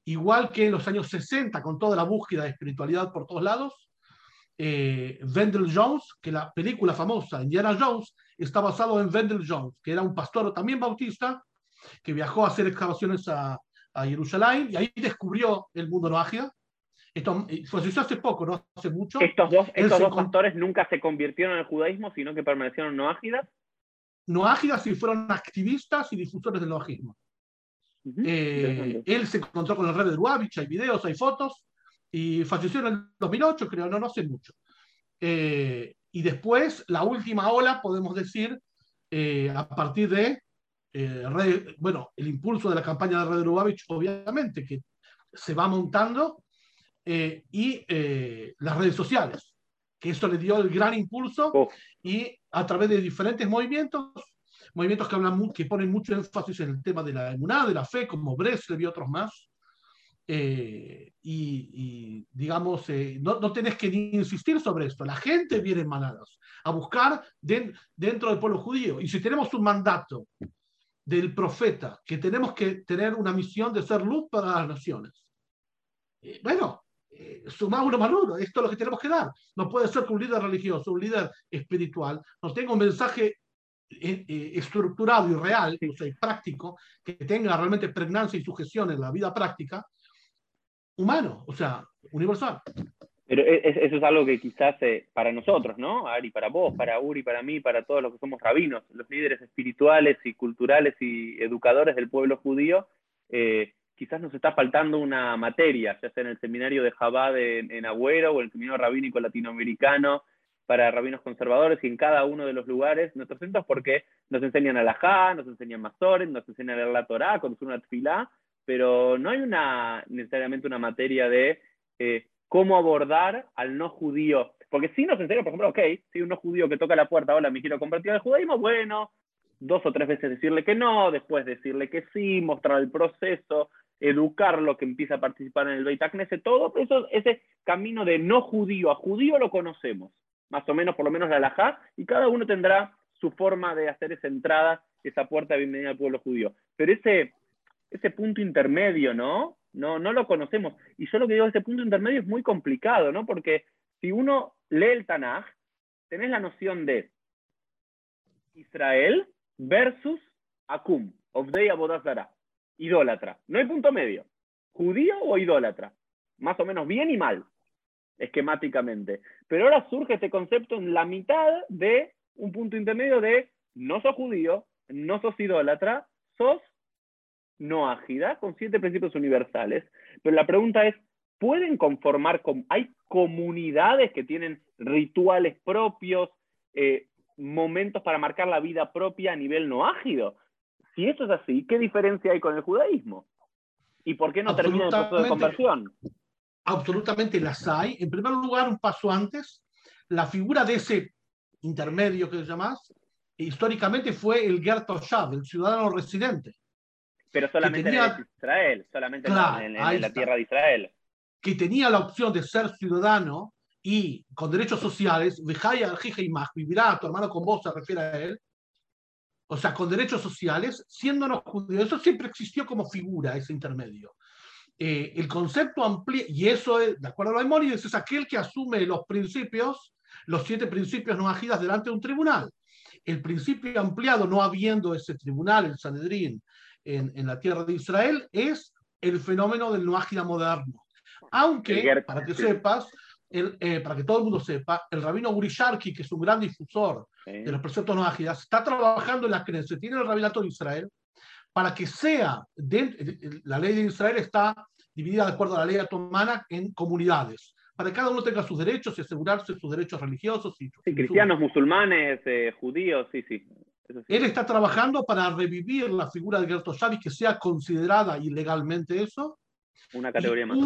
[SPEAKER 2] Igual que en los años 60, con toda la búsqueda de espiritualidad por todos lados, Wendell Jones, que la película famosa Indiana Jones está basado en Wendell Jones, que era un pastor también bautista, que viajó a hacer excavaciones a, a Jerusalén y ahí descubrió el mundo noágida. Esto pues hizo hace poco, no hace mucho.
[SPEAKER 1] Estos dos, estos dos pastores nunca se convirtieron en el judaísmo, sino que permanecieron noágidas.
[SPEAKER 2] Noágidas y fueron activistas y difusores del noagismo. Eh, él se encontró con el rey de Lubavitch, hay videos, hay fotos, y falleció en el 2008, creo, no, no sé mucho. Eh, y después, la última ola, podemos decir, eh, a partir de eh, bueno, el impulso de la campaña de Red Lubavitch, obviamente, que se va montando, eh, y eh, las redes sociales, que eso le dio el gran impulso, oh. y a través de diferentes movimientos, movimientos que, hablan, que ponen mucho énfasis en el tema de la inmunidad, de la fe, como Breslev y otros más, y, digamos, no, no, tenés que ni insistir sobre esto. La gente viene en manadas a buscar dentro del pueblo judío. Y si tenemos un mandato del profeta, que tenemos que tener una misión de ser luz para las naciones. Eh, bueno, eh, sumamos uno más uno, esto es lo que tenemos que dar. No puede ser que un líder religioso, un líder espiritual, nos tenga un mensaje eh, estructurado y real, o sea, y práctico, que tenga realmente pregnancia y sujeción en la vida práctica, humano, o sea, universal.
[SPEAKER 1] Pero e, eso es algo que quizás eh, para nosotros, ¿no? Ari, para vos, para Uri, para mí, para todos los que somos rabinos, los líderes espirituales y culturales y educadores del pueblo judío, eh, quizás nos está faltando una materia, ya sea en el seminario de Jabad en, en Agüero o en el seminario rabínico latinoamericano para rabinos conservadores y en cada uno de los lugares nuestros centros porque nos enseñan alajá, nos enseñan masoret, nos enseñan la Torah, con una tfilá, pero no hay una necesariamente una materia de eh, cómo abordar al no judío. Porque si nos enseña, por ejemplo, ok, si un no judío que toca la puerta, hola, me quiero convertir al judaísmo, bueno, dos o tres veces decirle que no, después decirle que sí, mostrar el proceso, educarlo, que empieza a participar en el Beit todo eso, ese camino de no judío a judío lo conocemos, más o menos, por lo menos la alajá, y cada uno tendrá su forma de hacer esa entrada, esa puerta de bienvenida al pueblo judío. Pero ese, ese punto intermedio, ¿no? No, no lo conocemos. Y yo lo que digo, ese punto intermedio es muy complicado, ¿no? Porque si uno lee el Tanaj, tenés la noción de Israel versus Akum, Obdei Abodazara, idólatra. No hay punto medio. ¿Judío o idólatra? Más o menos bien y mal, esquemáticamente. Pero ahora surge este concepto en la mitad de un punto intermedio de no sos judío, no sos idólatra, sos no ágida, con siete principios universales. Pero la pregunta es, ¿pueden conformar, con, hay comunidades que tienen rituales propios, eh, momentos para marcar la vida propia a nivel no ágido? Si eso es así, ¿qué diferencia hay con el judaísmo? ¿Y por qué no termina el proceso de conversión?
[SPEAKER 2] Absolutamente las hay. En primer lugar, un paso antes, la figura de ese intermedio que llamás, históricamente fue el Gerto Shab, el ciudadano residente.
[SPEAKER 1] Pero solamente en Israel, solamente en, la tierra de Israel.
[SPEAKER 2] Que tenía la opción de ser ciudadano y con derechos sociales, vivirá tu hermano con vos, se refiere a él, o sea, con derechos sociales, siendo no judío. Eso siempre existió como figura, ese intermedio. Eh, el concepto amplía, y eso es, de acuerdo a Maimónides, es aquel que asume los principios, los siete principios no agidas delante de un tribunal. El principio ampliado, no habiendo ese tribunal, el Sanedrín, en, en la tierra de Israel, es el fenómeno del no ágida moderno. Aunque, para que sepas, eh, para que todo el mundo sepa, el rabino Urisharki, que es un gran difusor de los preceptos no ágidas, está trabajando en la creencia, tiene el rabinato de Israel, para que sea, la ley de Israel está dividida de acuerdo a la ley otomana en comunidades, para que cada uno tenga sus derechos y asegurarse sus derechos religiosos. Y,
[SPEAKER 1] cristianos, musulmanes, eh, judíos, sí, sí,
[SPEAKER 2] Él está trabajando para revivir la figura de Gerto Shavi, que sea considerada ilegalmente eso.
[SPEAKER 1] Una categoría más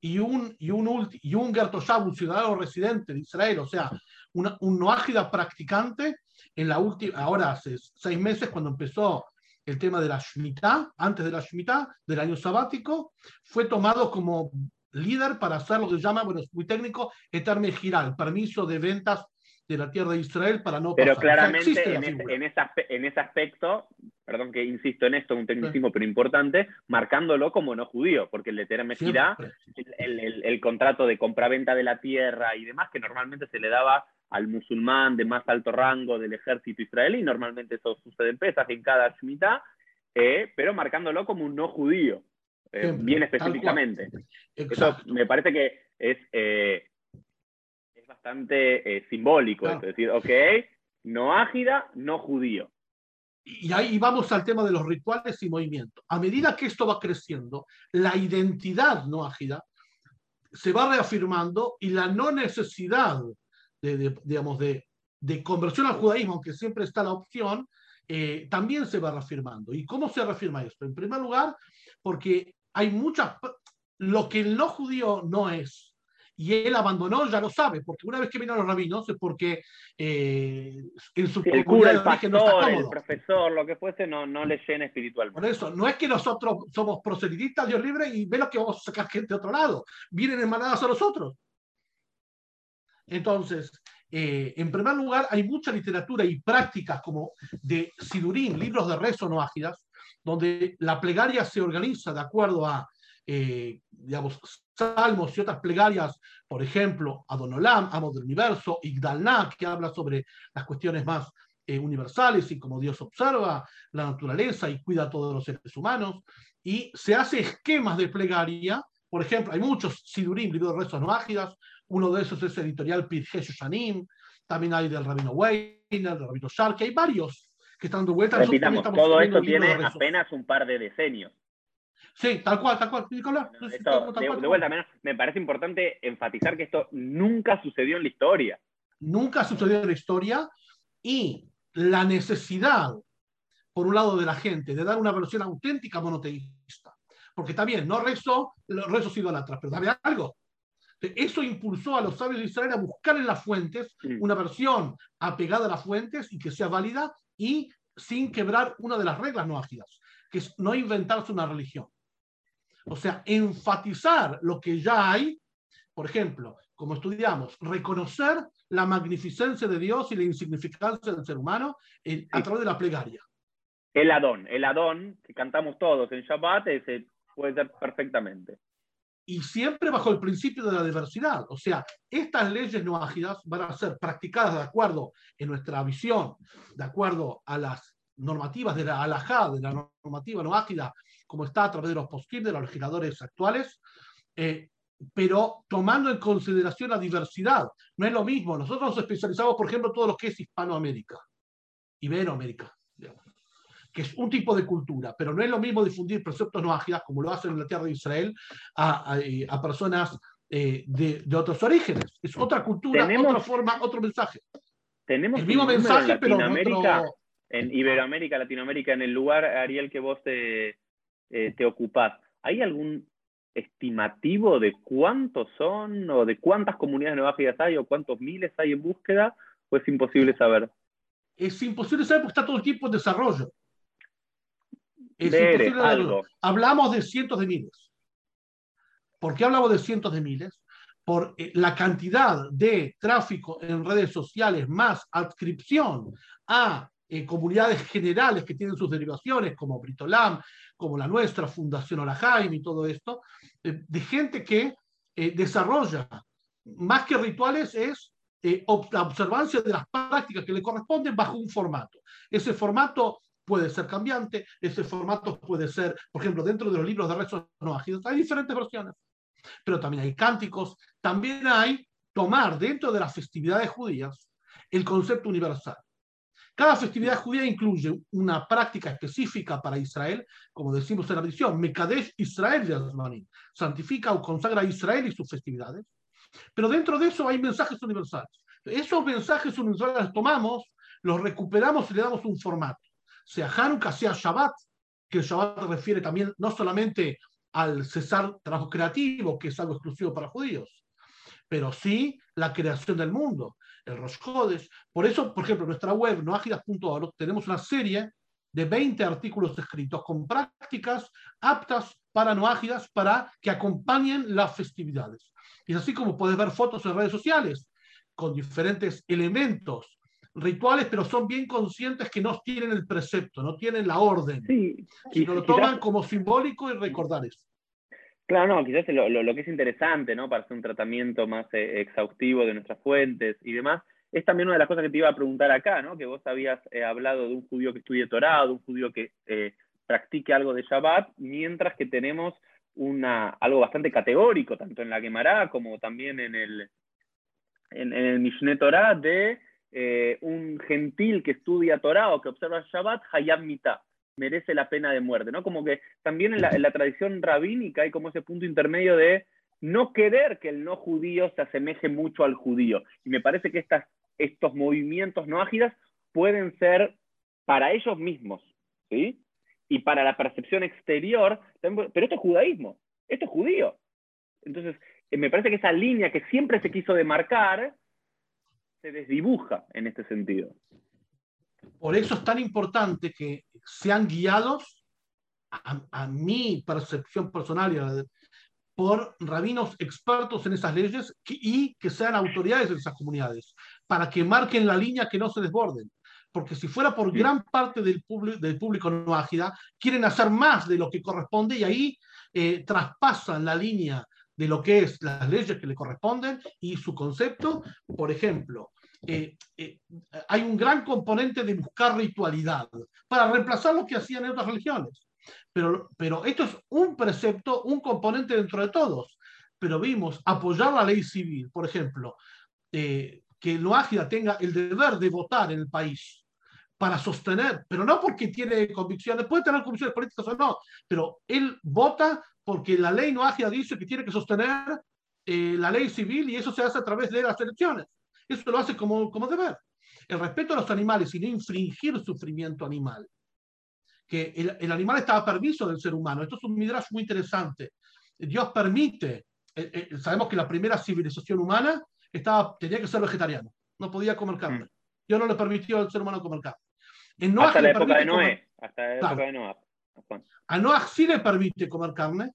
[SPEAKER 2] y un, y un, y un un ciudadano residente de Israel, o sea, un noágida practicante, en la última, ahora hace seis meses cuando empezó el tema de la Shemitah, antes de la Shemitah, del año sabático, fue tomado como líder para hacer lo que llama, bueno, es muy técnico, eterme giral, permiso de ventas de la tierra de Israel para no
[SPEAKER 1] Pero claramente en, en, ese aspecto, perdón que insisto en esto, un tecnicismo pero importante, marcándolo como no judío, porque el de el, el, el, contrato de compraventa de la tierra y demás, que normalmente se le daba al musulmán de más alto rango del ejército israelí, normalmente eso sucede en Pesach, en cada Shemitah, eh, pero marcándolo como un no judío, eh, bien específicamente. Eso me parece que es... Eh, bastante eh, simbólico, es decir, ok, no ágida, no judío.
[SPEAKER 2] Y ahí vamos al tema de los rituales y movimientos. A medida que esto va creciendo, la identidad no ágida se va reafirmando y la no necesidad de, digamos, de, de, conversión al judaísmo, aunque siempre está la opción, eh, también se va reafirmando. ¿Y cómo se reafirma esto? En primer lugar, porque hay muchas... Lo que el no judío no es, y él abandonó, ya lo sabe, porque una vez que vino a los rabinos es porque eh,
[SPEAKER 1] en su el cura, el pastor, el profesor, lo que fuese, no, no le llena espiritualmente.
[SPEAKER 2] Por eso, no es que nosotros somos proselitistas, Dios libre, y ve lo que vamos a sacar gente de otro lado. Vienen hermanadas a nosotros. Entonces, eh, en primer lugar, hay mucha literatura y prácticas como de Sidurín, libros de rezo no ágidas, donde la plegaria se organiza de acuerdo a eh, digamos, salmos y otras plegarias, por ejemplo, Adonolam, Amo del Universo, Igdalna, que habla sobre las cuestiones más eh, universales y como Dios observa la naturaleza y cuida a todos los seres humanos, y se hace esquemas de plegaria, por ejemplo, hay muchos Sidurim, libros de rezos no ágidas, uno de esos es editorial Pirge Shanim, también hay del Rabino Weiner, del Rabino Shark, hay varios que están dando vueltas.
[SPEAKER 1] Repitamos, todo esto tiene apenas un par de decenios.
[SPEAKER 2] Sí, tal cual, tal cual.
[SPEAKER 1] de, vuelta, me parece importante enfatizar que esto nunca sucedió en la historia.
[SPEAKER 2] Nunca sucedió en la historia y la necesidad, por un lado, de la gente de dar una versión auténtica monoteísta. Porque también no rezó, rezos idolatras, pero dame algo. Eso impulsó a los sabios de Israel a buscar en las fuentes una versión apegada a las fuentes y que sea válida y sin quebrar una de las reglas no ágidas, que es no inventarse una religión. O sea, enfatizar lo que ya hay, por ejemplo, como estudiamos, reconocer la magnificencia de Dios y la insignificancia del ser humano a través de la plegaria.
[SPEAKER 1] El Adón, el Adón que cantamos todos en Shabbat, ese puede ser perfectamente.
[SPEAKER 2] Y siempre bajo el principio de la diversidad. O sea, estas leyes no ágidas van a ser practicadas de acuerdo, en nuestra visión, de acuerdo a las normativas de la alajá, de la normativa no ágida, como está a través de los post de los legisladores actuales, eh, pero tomando en consideración la diversidad. No es lo mismo. Nosotros nos especializamos, por ejemplo, en todo lo que es Hispanoamérica, Iberoamérica, que es un tipo de cultura, pero no es lo mismo difundir preceptos no ágidas, como lo hacen en la tierra de Israel, a, a, personas eh, de, de, otros orígenes. Es otra cultura, otra forma, otro mensaje.
[SPEAKER 1] Tenemos el mismo mensaje, pero en Iberoamérica, Latinoamérica, en el lugar, Ariel, que vos te, eh, te ocupás. ¿Hay algún estimativo de cuántos son o de cuántas comunidades neoáfidas hay o cuántos miles hay en búsqueda o es imposible saber?
[SPEAKER 2] Es imposible saber porque está todo el tiempo en desarrollo. Es imposible algo. Hablamos de cientos de miles. ¿Por qué hablamos de cientos de miles? Por eh, la cantidad de tráfico en redes sociales más adscripción a eh, comunidades generales que tienen sus derivaciones, como Britolam, como la nuestra, Fundación Olajaim y todo esto, eh, de gente que eh, desarrolla, más que rituales, es la observancia de las prácticas que le corresponden bajo un formato. Ese formato puede ser cambiante, ese formato puede ser, por ejemplo, dentro de los libros de rezos no hay diferentes versiones, pero también hay cánticos, también hay tomar dentro de las festividades judías el concepto universal. Cada festividad judía incluye una práctica específica para Israel, como decimos en la visión, Mekadesh Israel de Azmanim, santifica o consagra a Israel y sus festividades. Pero dentro de eso hay mensajes universales. Esos mensajes universales los tomamos, los recuperamos y le damos un formato. Sea Hanukkah, sea Shabbat, que el Shabbat refiere también no solamente al cesar trabajo creativo, que es algo exclusivo para judíos, pero sí la creación del mundo, el Rosh Por eso, por ejemplo, en nuestra web, noagidas.org, tenemos una serie de 20 artículos escritos con prácticas aptas para noágidas para que acompañen las festividades. Y es así como puedes ver fotos en redes sociales con diferentes elementos rituales, pero son bien conscientes que no tienen el precepto, no tienen la orden, sí, sino lo toman como simbólico y recordar eso.
[SPEAKER 1] Claro, no, quizás lo, que es interesante, ¿no? Para hacer un tratamiento más eh, exhaustivo de nuestras fuentes y demás, es también una de las cosas que te iba a preguntar acá, ¿no? Que vos habías eh, hablado de un judío que estudie Torah, de un judío que eh, practique algo de Shabbat, mientras que tenemos una, algo bastante categórico, tanto en la Gemara como también en el, en, el Mishneh Torah, de un gentil que estudia Torah o que observa Shabbat, Hayam Mitah merece la pena de muerte, ¿no? Como que también en la, tradición rabínica hay como ese punto intermedio de no querer que el no judío se asemeje mucho al judío. Y me parece que estas, estos movimientos no ágidas pueden ser para ellos mismos, ¿sí? Y para la percepción exterior, pero esto es judaísmo, esto es judío. Entonces, eh, me parece que esa línea que siempre se quiso demarcar se desdibuja en este sentido.
[SPEAKER 2] Por eso es tan importante que sean guiados, a, mi percepción personal, por rabinos expertos en esas leyes y que sean autoridades de esas comunidades, para que marquen la línea que no se desborden. Porque si fuera por gran parte del, del público no ágida, quieren hacer más de lo que corresponde y ahí eh, traspasan la línea de lo que es las leyes que le corresponden y su concepto. Por ejemplo, eh, eh, hay un gran componente de buscar ritualidad para reemplazar lo que hacían en otras religiones. Pero, pero esto es un precepto, un componente dentro de todos. Pero vimos apoyar la ley civil, por ejemplo, eh, que el ágida tenga el deber de votar en el país para sostener, pero no porque tiene convicciones, puede tener convicciones políticas o no, pero él vota porque la ley no ágida dice que tiene que sostener la ley civil y eso se hace a través de las elecciones. Eso lo hace como, como deber. El respeto a los animales y no infringir sufrimiento animal. Que el, el, animal estaba a permiso del ser humano. Esto es un midrash muy interesante. Dios permite, eh, eh, sabemos que la primera civilización humana estaba, tenía que ser vegetariano, no podía comer carne. Mm. Dios no le permitió al ser humano comer carne.
[SPEAKER 1] En hasta la época de Noé. hasta la época de Noé.
[SPEAKER 2] A Noah sí le permite comer carne,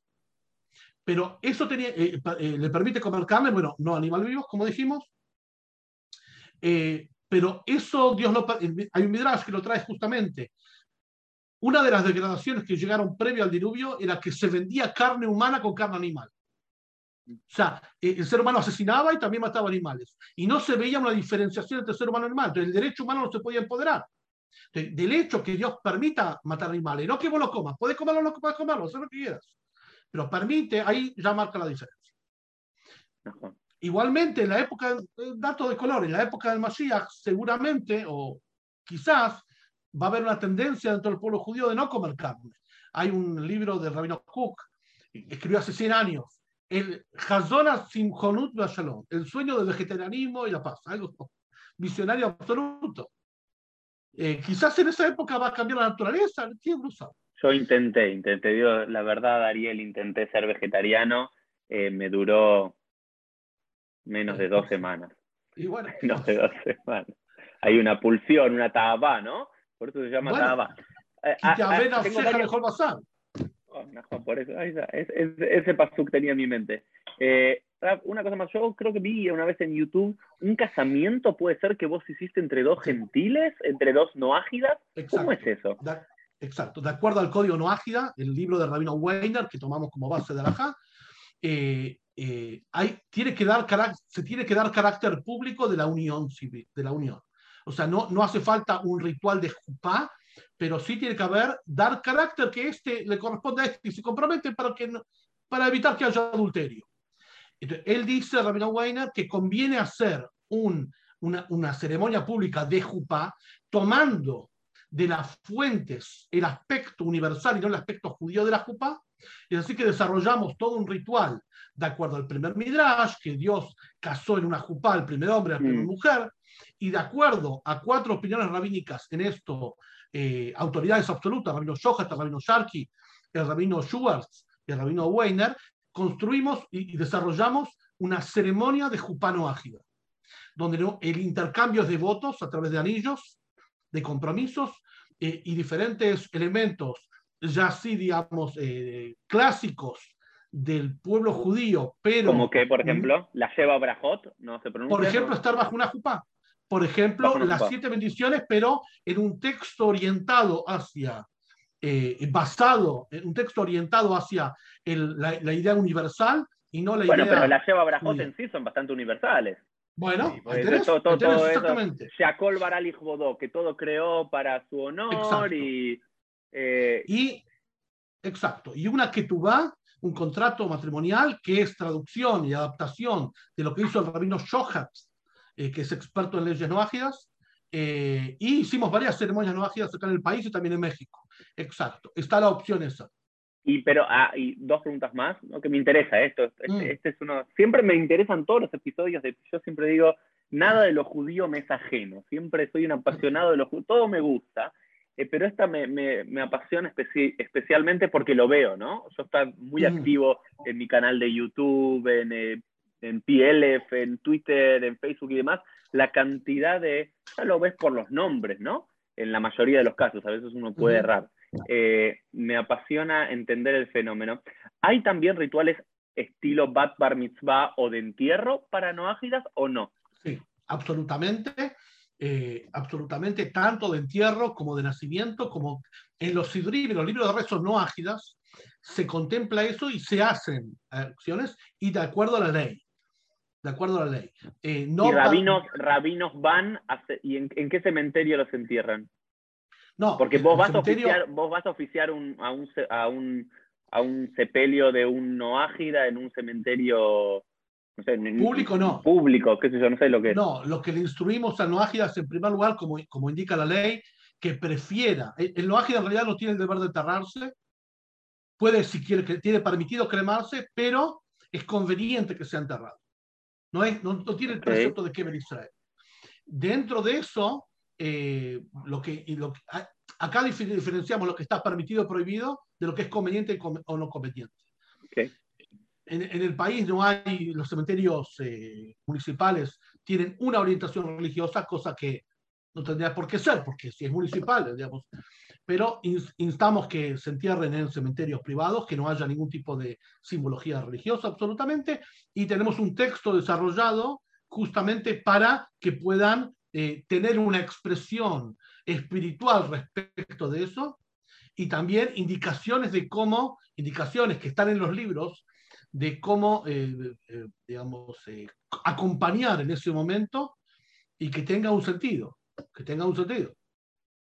[SPEAKER 2] pero eso tenía, eh, le permite comer carne, bueno, no animales vivos, como dijimos, Eh, pero eso Dios lo... Hay un midrash que lo trae justamente. Una de las degradaciones que llegaron previo al diluvio era que se vendía carne humana con carne animal. O sea, eh, el ser humano asesinaba y también mataba animales. Y no se veía una diferenciación entre ser humano y animal. Entonces, el derecho humano no se podía empoderar. del hecho que Dios permita matar animales, no que vos lo comas, puedes comerlo, no puedes comerlo, haz lo que quieras. Pero permite, ahí ya marca la diferencia. Igualmente, en la época, dato de color, en la época del Mashiach, seguramente, o quizás, va a haber una tendencia dentro del pueblo judío de no comer carne. Hay un libro de Rabino Cook, escribió hace 100 años, el Hazona Simchonut Shalom, el sueño del vegetarianismo y la paz, algo visionario absoluto. Eh, quizás en esa época va a cambiar la naturaleza, ¿quién lo sabe?
[SPEAKER 1] Yo intenté, intenté, digo, la verdad, Ariel, intenté ser vegetariano, eh, me duró menos de dos semanas.
[SPEAKER 2] Y bueno,
[SPEAKER 1] menos de dos semanas. Hay una pulsión, una tabá, ¿no? Por eso se llama bueno, tabá.
[SPEAKER 2] Eh, y te avena ceja mejor basar.
[SPEAKER 1] Oh, por eso, ahí es, es, ese pasuk tenía en mi mente. Eh, una cosa más, yo creo que vi una vez en YouTube un casamiento, puede ser que vos hiciste entre dos gentiles, entre dos noágidas. ¿Cómo es eso?
[SPEAKER 2] Da, exacto, de acuerdo al código noágida, el libro de Rabino Weiner, que tomamos como base de la eh, eh, tiene que dar, se tiene que dar carácter público de la unión civil, de la unión. O sea, no, hace falta un ritual de jupá, pero sí tiene que haber, dar carácter que este le corresponde a este y se compromete para, evitar que haya adulterio. Entonces, él dice, Rabino Weiner, que conviene hacer un, una, una, ceremonia pública de jupá tomando de las fuentes el aspecto universal y no el aspecto judío de la jupá, y así que desarrollamos todo un ritual de acuerdo al primer Midrash, que Dios casó en una jupá al primer hombre y a la primera mujer, y de acuerdo a cuatro opiniones rabínicas en esto, eh, autoridades absolutas, Rabino Shohat, Rabino Sharki, el Rabino Schwartz y el Rabino Weiner, construimos y, desarrollamos una ceremonia de jupano ágida, donde el intercambio de votos a través de anillos, de compromisos eh, y diferentes elementos ya sí, digamos, eh, clásicos del pueblo judío, pero...
[SPEAKER 1] Como que, por ejemplo, la lleva Brajot, no se pronuncia.
[SPEAKER 2] Por ejemplo, estar bajo una jupá. Por ejemplo, las siete bendiciones, pero en un texto orientado hacia, eh, basado, en un texto orientado hacia el, la, idea universal y no la idea...
[SPEAKER 1] Bueno, pero la lleva Brajot en sí son bastante universales.
[SPEAKER 2] Bueno, sí, pues, todo, todo, todo exactamente.
[SPEAKER 1] Shakol Barali Bodó, que todo creó para su honor y eh,
[SPEAKER 2] y, exacto, y una que tú vas, un contrato matrimonial que es traducción y adaptación de lo que hizo el rabino Shohat, eh, que es experto en leyes no ágidas, eh, y hicimos varias ceremonias no ágidas acá en el país y también en México. Exacto, está la opción esa.
[SPEAKER 1] Y pero ah, y dos preguntas más, ¿no? que me interesa esto. Este, mm. este, es uno. Siempre me interesan todos los episodios. De, yo siempre digo, nada de lo judío me es ajeno. Siempre soy un apasionado de lo judío. Todo me gusta. Eh, pero esta me, me, me apasiona especialmente porque lo veo, ¿no? Yo estoy muy mm. activo en mi canal de YouTube, en, eh, en PLF, en Twitter, en Facebook y demás. La cantidad de, ya lo ves por los nombres, ¿no? En la mayoría de los casos, a veces uno puede errar. Eh, me apasiona entender el fenómeno. ¿Hay también rituales estilo Bat Bar Mitzvah o de entierro para no ágidas o no?
[SPEAKER 2] Sí, absolutamente. Eh, absolutamente tanto de entierro como de nacimiento, como en los sidrim, los libros de rezos no ágidas, se contempla eso y se hacen acciones y de acuerdo a la ley. De acuerdo a la ley.
[SPEAKER 1] Eh, no ¿Y rabinos, van, rabinos van y en, qué cementerio los entierran?
[SPEAKER 2] No,
[SPEAKER 1] porque vos vas, cementerio... a oficiar, vos vas a oficiar un, a, un, a, un, a un sepelio de un no ágida en un cementerio
[SPEAKER 2] público no.
[SPEAKER 1] Público, qué sé yo, no sé lo que
[SPEAKER 2] No, lo que le instruimos al noágidas en primer lugar, como, como indica la ley, que prefiera. El, noágida en realidad no tiene el deber de enterrarse, puede, si quiere, que tiene permitido cremarse, pero es conveniente que sea enterrado. No, es, no, tiene el precepto de que Israel. Dentro de eso, eh, lo que, lo acá diferenciamos lo que está permitido o prohibido de lo que es conveniente o no conveniente.
[SPEAKER 1] Okay
[SPEAKER 2] en, el país no hay, los cementerios eh, municipales tienen una orientación religiosa, cosa que no tendría por qué ser, porque si es municipal, digamos. Pero instamos que se entierren en cementerios privados, que no haya ningún tipo de simbología religiosa absolutamente, y tenemos un texto desarrollado justamente para que puedan eh, tener una expresión espiritual respecto de eso y también indicaciones de cómo, indicaciones que están en los libros, de cómo, eh, eh, digamos, acompañar en ese momento y que tenga un sentido, que tenga un sentido,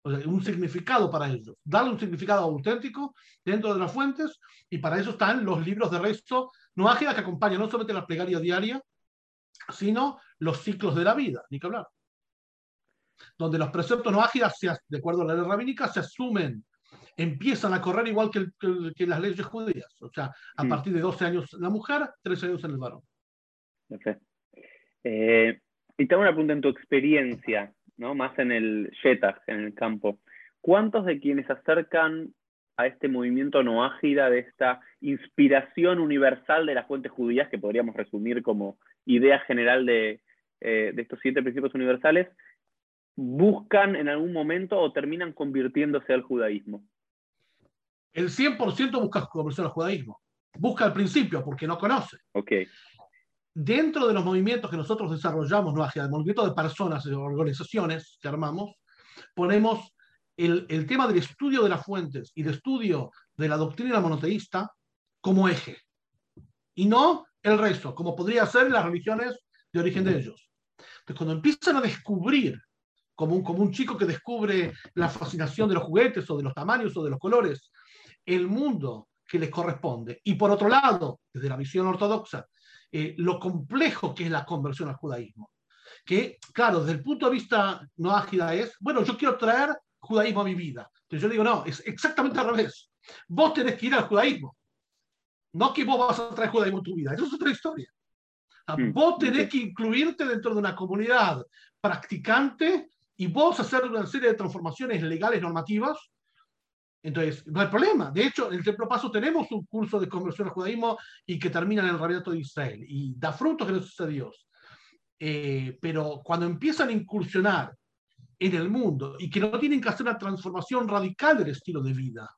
[SPEAKER 2] un significado para ellos, darle un significado auténtico dentro de las fuentes y para eso están los libros de resto no ágidas que acompañan no solamente la plegaria diaria, sino los ciclos de la vida, ni que hablar. Donde los preceptos no ágidas, de acuerdo a la ley rabínica, se asumen, empiezan a correr igual que, que, las leyes judías. O sea, a mm. partir de 12 años la mujer, 13 años en el varón.
[SPEAKER 1] Eh, y tengo una pregunta en tu experiencia, ¿no? más en el Shetach, en el campo. ¿Cuántos de quienes se acercan a este movimiento no ágida, de esta inspiración universal de las fuentes judías, que podríamos resumir como idea general de, eh, de estos siete principios universales, buscan en algún momento o terminan convirtiéndose al judaísmo?
[SPEAKER 2] El 100% busca convertirse al judaísmo. Busca al principio porque no conoce.
[SPEAKER 1] Okay.
[SPEAKER 2] Dentro de los movimientos que nosotros desarrollamos, no el movimiento de personas, de organizaciones que armamos, ponemos el, el tema del estudio de las fuentes y de estudio de la doctrina monoteísta como eje. Y no el resto, como podría ser las religiones de origen de ellos. Entonces, cuando empiezan a descubrir, como un, como un chico que descubre la fascinación de los juguetes o de los tamaños o de los colores, el mundo que les corresponde, y por otro lado, desde la visión ortodoxa, eh, lo complejo que es la conversión al judaísmo. Que, claro, desde el punto de vista no ágida es, bueno, yo quiero traer judaísmo a mi vida. Entonces yo digo, no, es exactamente al revés. Vos tenés que ir al judaísmo. No que vos vas a traer judaísmo en tu vida, eso es otra historia. Mm, vos tenés que incluirte dentro de una comunidad practicante y vos hacer una serie de transformaciones legales normativas. Entonces, no hay problema. De hecho, en el Templo Paso tenemos un curso de conversión al judaísmo y que termina en el Rabinato de Israel y da frutos gracias a Dios. Eh, pero cuando empiezan a incursionar en el mundo y que no tienen que hacer una transformación radical del estilo de vida,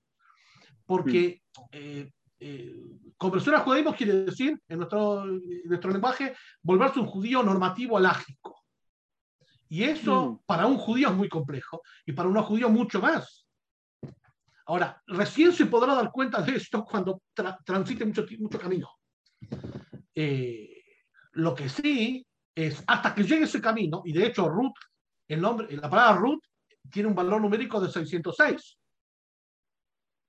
[SPEAKER 2] porque eh, eh, conversión al judaísmo quiere decir, en nuestro, nuestro lenguaje, volverse un judío normativo alágico. Y eso mm. para un judío es muy complejo y para un judío mucho más. Ahora, recién se podrá dar cuenta de esto cuando transite mucho, mucho camino. Eh, lo que sí es, hasta que llegue ese camino, y de hecho Ruth, el nombre, la palabra Ruth tiene un valor numérico de 606.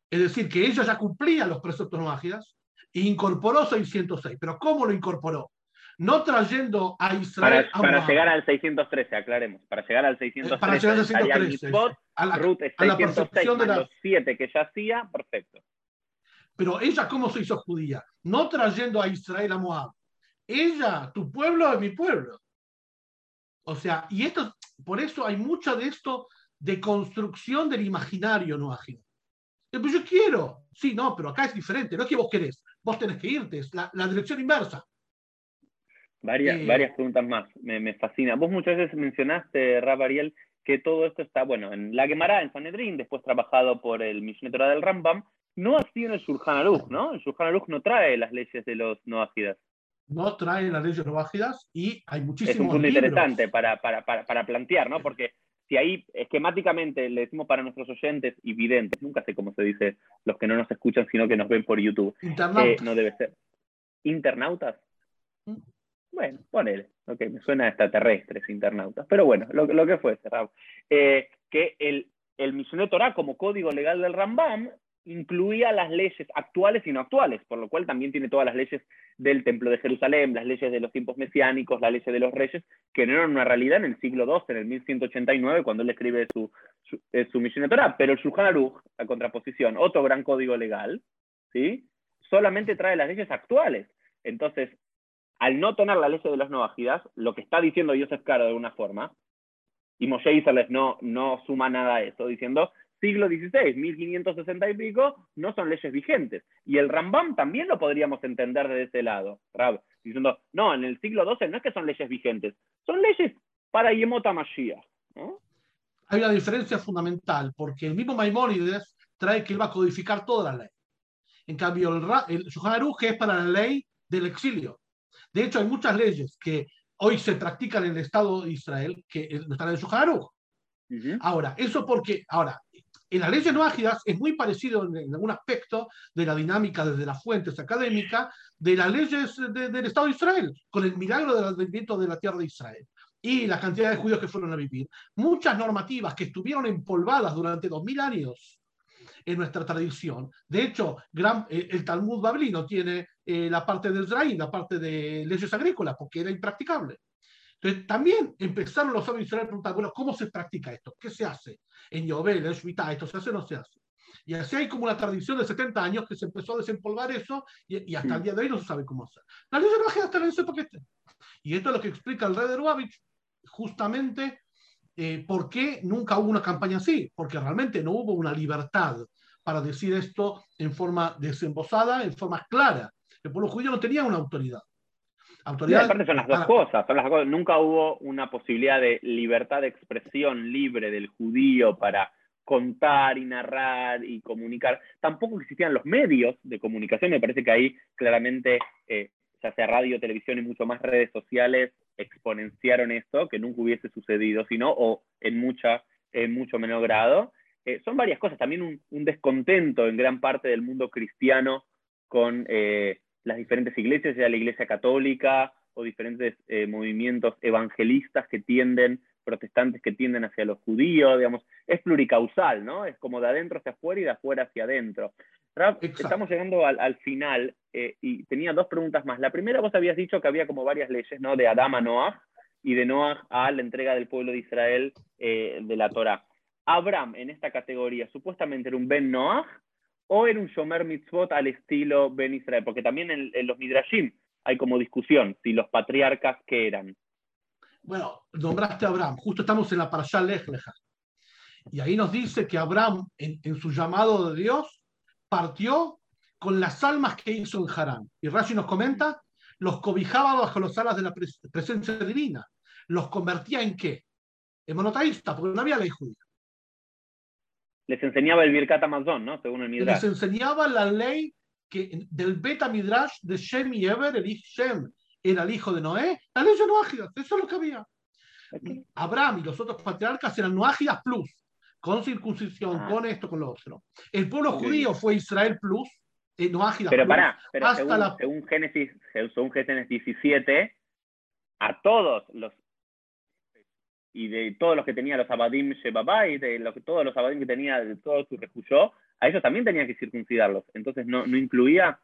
[SPEAKER 2] Es decir, que ella ya cumplía los preceptos mágicas e incorporó 606. ¿Pero cómo lo incorporó? No trayendo a Israel.
[SPEAKER 1] Para, a llegar al 613, aclaremos. Para llegar al 613. Para llegar al 613. a la, Ruth es 606 de los 7 que ya hacía, perfecto.
[SPEAKER 2] Pero ella, ¿cómo se hizo judía? No trayendo a Israel a Moab. Ella, tu pueblo es mi pueblo. O sea, y esto, por eso hay mucha de esto de construcción del imaginario no ágil. Pues yo quiero. Sí, no, pero acá es diferente. No es que vos querés. Vos tenés que irte. Es la, dirección inversa.
[SPEAKER 1] Varias, eh, varias preguntas más. Me, me, fascina. Vos muchas veces mencionaste, Rab Ariel, que todo esto está, bueno, en la Gemara, en Sanedrín, después trabajado por el Mishneh del Rambam, no así en el Shulchan Aruch, ¿no? El Shulchan Aruch no trae las leyes de los no ágidas.
[SPEAKER 2] No trae las leyes no ágidas y hay muchísimos Es un
[SPEAKER 1] punto interesante para, para, para, para plantear, ¿no? Porque si ahí esquemáticamente le decimos para nuestros oyentes y videntes, nunca sé cómo se dice los que no nos escuchan, sino que nos ven por YouTube.
[SPEAKER 2] Internautas.
[SPEAKER 1] Eh, no debe ser. ¿Internautas? Bueno, ponele. Ok, me suena extraterrestres, internautas. Pero bueno, lo, lo que fue, cerrado. Eh, que el, el Misionet Torah como código legal del Rambam incluía las leyes actuales y no actuales, por lo cual también tiene todas las leyes del Templo de Jerusalén, las leyes de los tiempos mesiánicos, las leyes de los reyes, que no eran una realidad en el siglo II, en el 1189, cuando él escribe su, su, eh, de Torah. Pero el Shulchan Aruch, a contraposición, otro gran código legal, ¿sí? solamente trae las leyes actuales. Entonces, al no tener la ley de los novágidas, lo que está diciendo Joseph Caro de alguna forma, y Moshe Isales no, no suma nada a eso, diciendo siglo XVI, 1560 y pico, no son leyes vigentes. Y el Rambam también lo podríamos entender de ese lado, diciendo, no, en el siglo XII no es que son leyes vigentes, son leyes para Yemota Mashiach.
[SPEAKER 2] Hay una diferencia fundamental, porque el mismo Maimónides trae que él va a codificar toda la ley. En cambio, el, el es para la ley del exilio. De hecho, hay muchas leyes que hoy se practican en el Estado de Israel, que están en su Haruch. Ahora, eso porque, ahora, en las leyes no ágidas es muy parecido en, algún aspecto de la dinámica desde las fuentes académicas de las leyes del Estado de Israel, con el milagro del advenimiento de la tierra de Israel y la cantidad de judíos que fueron a vivir. Muchas normativas que estuvieron empolvadas durante dos mil años en nuestra tradición. De hecho, gran, eh, el Talmud babilino tiene eh, la parte del Israel, la parte de leyes agrícolas, porque era impracticable. Entonces, también empezaron los sabios Israel a preguntar, bueno, ¿cómo se practica esto? ¿Qué se hace? En Yobel, en Shvita, ¿esto se hace o no se hace? Y así hay como una tradición de 70 años que se empezó a desempolvar eso y, hasta el día de hoy no se sabe cómo hacer. La ley de están en ese paquete. Y esto es lo que explica el rey de Rubavich, justamente eh, por qué nunca hubo una campaña así, porque realmente no hubo una libertad para decir esto en forma desembosada, en forma clara. El pueblo judío no tenía una autoridad.
[SPEAKER 1] autoridad aparte son las dos cosas, son las cosas. Nunca hubo una posibilidad de libertad de expresión libre del judío para contar y narrar y comunicar. Tampoco existían los medios de comunicación. Me parece que ahí claramente, eh, ya sea radio, televisión y mucho más redes sociales, exponenciaron esto, que nunca hubiese sucedido, sino, o en, mucha, en mucho menor grado. Eh, son varias cosas, también un, descontento en gran parte del mundo cristiano con eh, las diferentes iglesias, ya la iglesia católica o diferentes eh, movimientos evangelistas que tienden, protestantes que tienden hacia los judíos, digamos, es pluricausal, ¿no? Es como de adentro hacia afuera y de afuera hacia adentro. Estamos llegando al, final y tenía dos preguntas más. La primera, vos habías dicho que había como varias leyes, ¿no? De Adama a Noah y de Noah a la entrega del pueblo de Israel de la Torah. Abraham en esta categoría supuestamente era un Ben Noah o era un Shomer Mitzvot al estilo Ben Israel, porque también en, los Midrashim hay como discusión si los patriarcas que eran.
[SPEAKER 2] Bueno, nombraste a Abraham, justo estamos en la Parashá Lech Y ahí nos dice que Abraham, en, su llamado de Dios, partió con las almas que hizo en Harán. Y Rashi nos comenta, los cobijaba bajo las alas de la presencia divina. ¿Los convertía en qué? En monoteísta, porque no había ley judía
[SPEAKER 1] les enseñaba el Birkat Amazon, ¿no? Según el Midrash.
[SPEAKER 2] Les enseñaba la ley que, del Beta Midrash de Shem y Eber, el Shem era el hijo de Noé, la ley de Noágidas, eso es lo que había. Abraham y los otros patriarcas eran Noágidas plus, con circuncisión, ah. con esto, con lo otro. El pueblo judío fue Israel plus, eh, Noágidas
[SPEAKER 1] pero Pará, pero según, Génesis, según Génesis 17, a todos los y de todos los que tenía los Abadim Shebabay, de los, todos los Abadim que tenía de todo su refugio, a ellos también tenían que circuncidarlos. Entonces no, no incluía.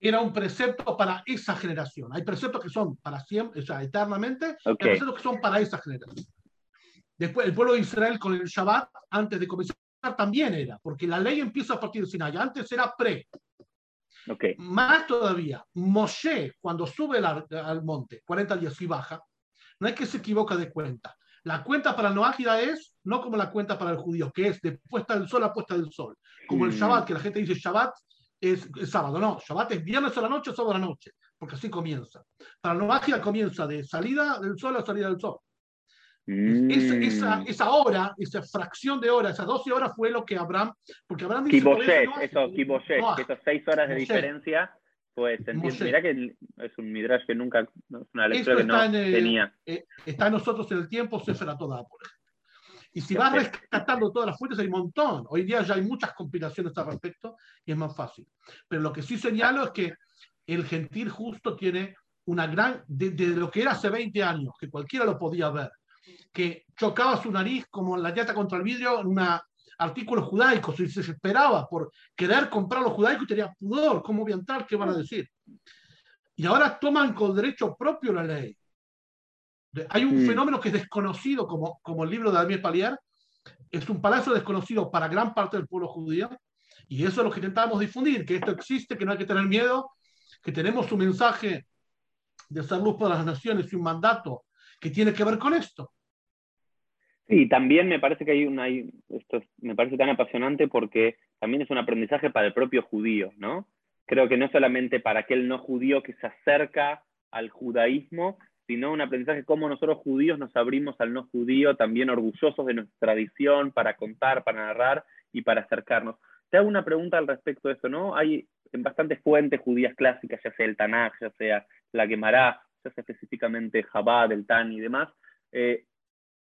[SPEAKER 2] Era un precepto para esa generación. Hay preceptos que son para siempre, o sea, eternamente, y hay preceptos que son para esa generación. Después, el pueblo de Israel con el Shabbat, antes de comenzar, también era, porque la ley empieza a partir de Sinai. Antes era pre.
[SPEAKER 1] Okay.
[SPEAKER 2] Más todavía, Moshe, cuando sube al, al monte, 40 días y baja, no es que se equivoca de cuenta la cuenta para el Noágida es no como la cuenta para el judío, que es de puesta del sol a puesta del sol. Como el mm. Shabbat, que la gente dice Shabbat es, sábado. No, Shabbat es viernes a la noche o sábado a la noche, porque así comienza. Para el Noágida comienza de salida del sol a salida del sol. Mm. esa, esa, hora, esa fracción de hora, esas 12 horas fue lo que Abraham, porque Abraham
[SPEAKER 1] dice... eso, Kiboshet, esas 6 horas de diferencia pues Mirá que es un midrash que nunca, es una lectura que no tenía.
[SPEAKER 2] Eh, está en nosotros en el tiempo, Sefer toda, por ejemplo. Y si vas rescatando todas las fuentes, hay un montón. Hoy día ya hay muchas compilaciones al respecto y es más fácil. Pero lo que sí señalo es que el gentil justo tiene una gran, de, lo que era hace 20 años, que cualquiera lo podía ver, que chocaba su nariz como la llata contra el vidrio en una artículos judaicos y se esperaba por querer comprar los judaicos y tenía pudor, ¿cómo voy a entrar? ¿Qué van a decir? Y ahora toman con derecho propio la ley. Hay un fenómeno que es desconocido, como, como el libro de Daniel Palier, es un palacio desconocido para gran parte del pueblo judío, y eso es lo que intentamos difundir, que esto existe, que no hay que tener miedo, que tenemos un mensaje de salud para las naciones y un mandato que tiene que ver con esto.
[SPEAKER 1] Sí, también me parece que hay una, esto me parece tan apasionante porque también es un aprendizaje para el propio judío, ¿no? Creo que no solamente para aquel no judío que se acerca al judaísmo, sino un aprendizaje como nosotros judíos nos abrimos al no judío, también orgullosos de nuestra tradición, para contar, para narrar y para acercarnos. Te hago una pregunta al respecto de eso, ¿no? Hay en bastantes fuentes judías clásicas, ya sea el Tanaj, ya sea la Gemara, ya sea específicamente Jabá, del Tan y demás, eh,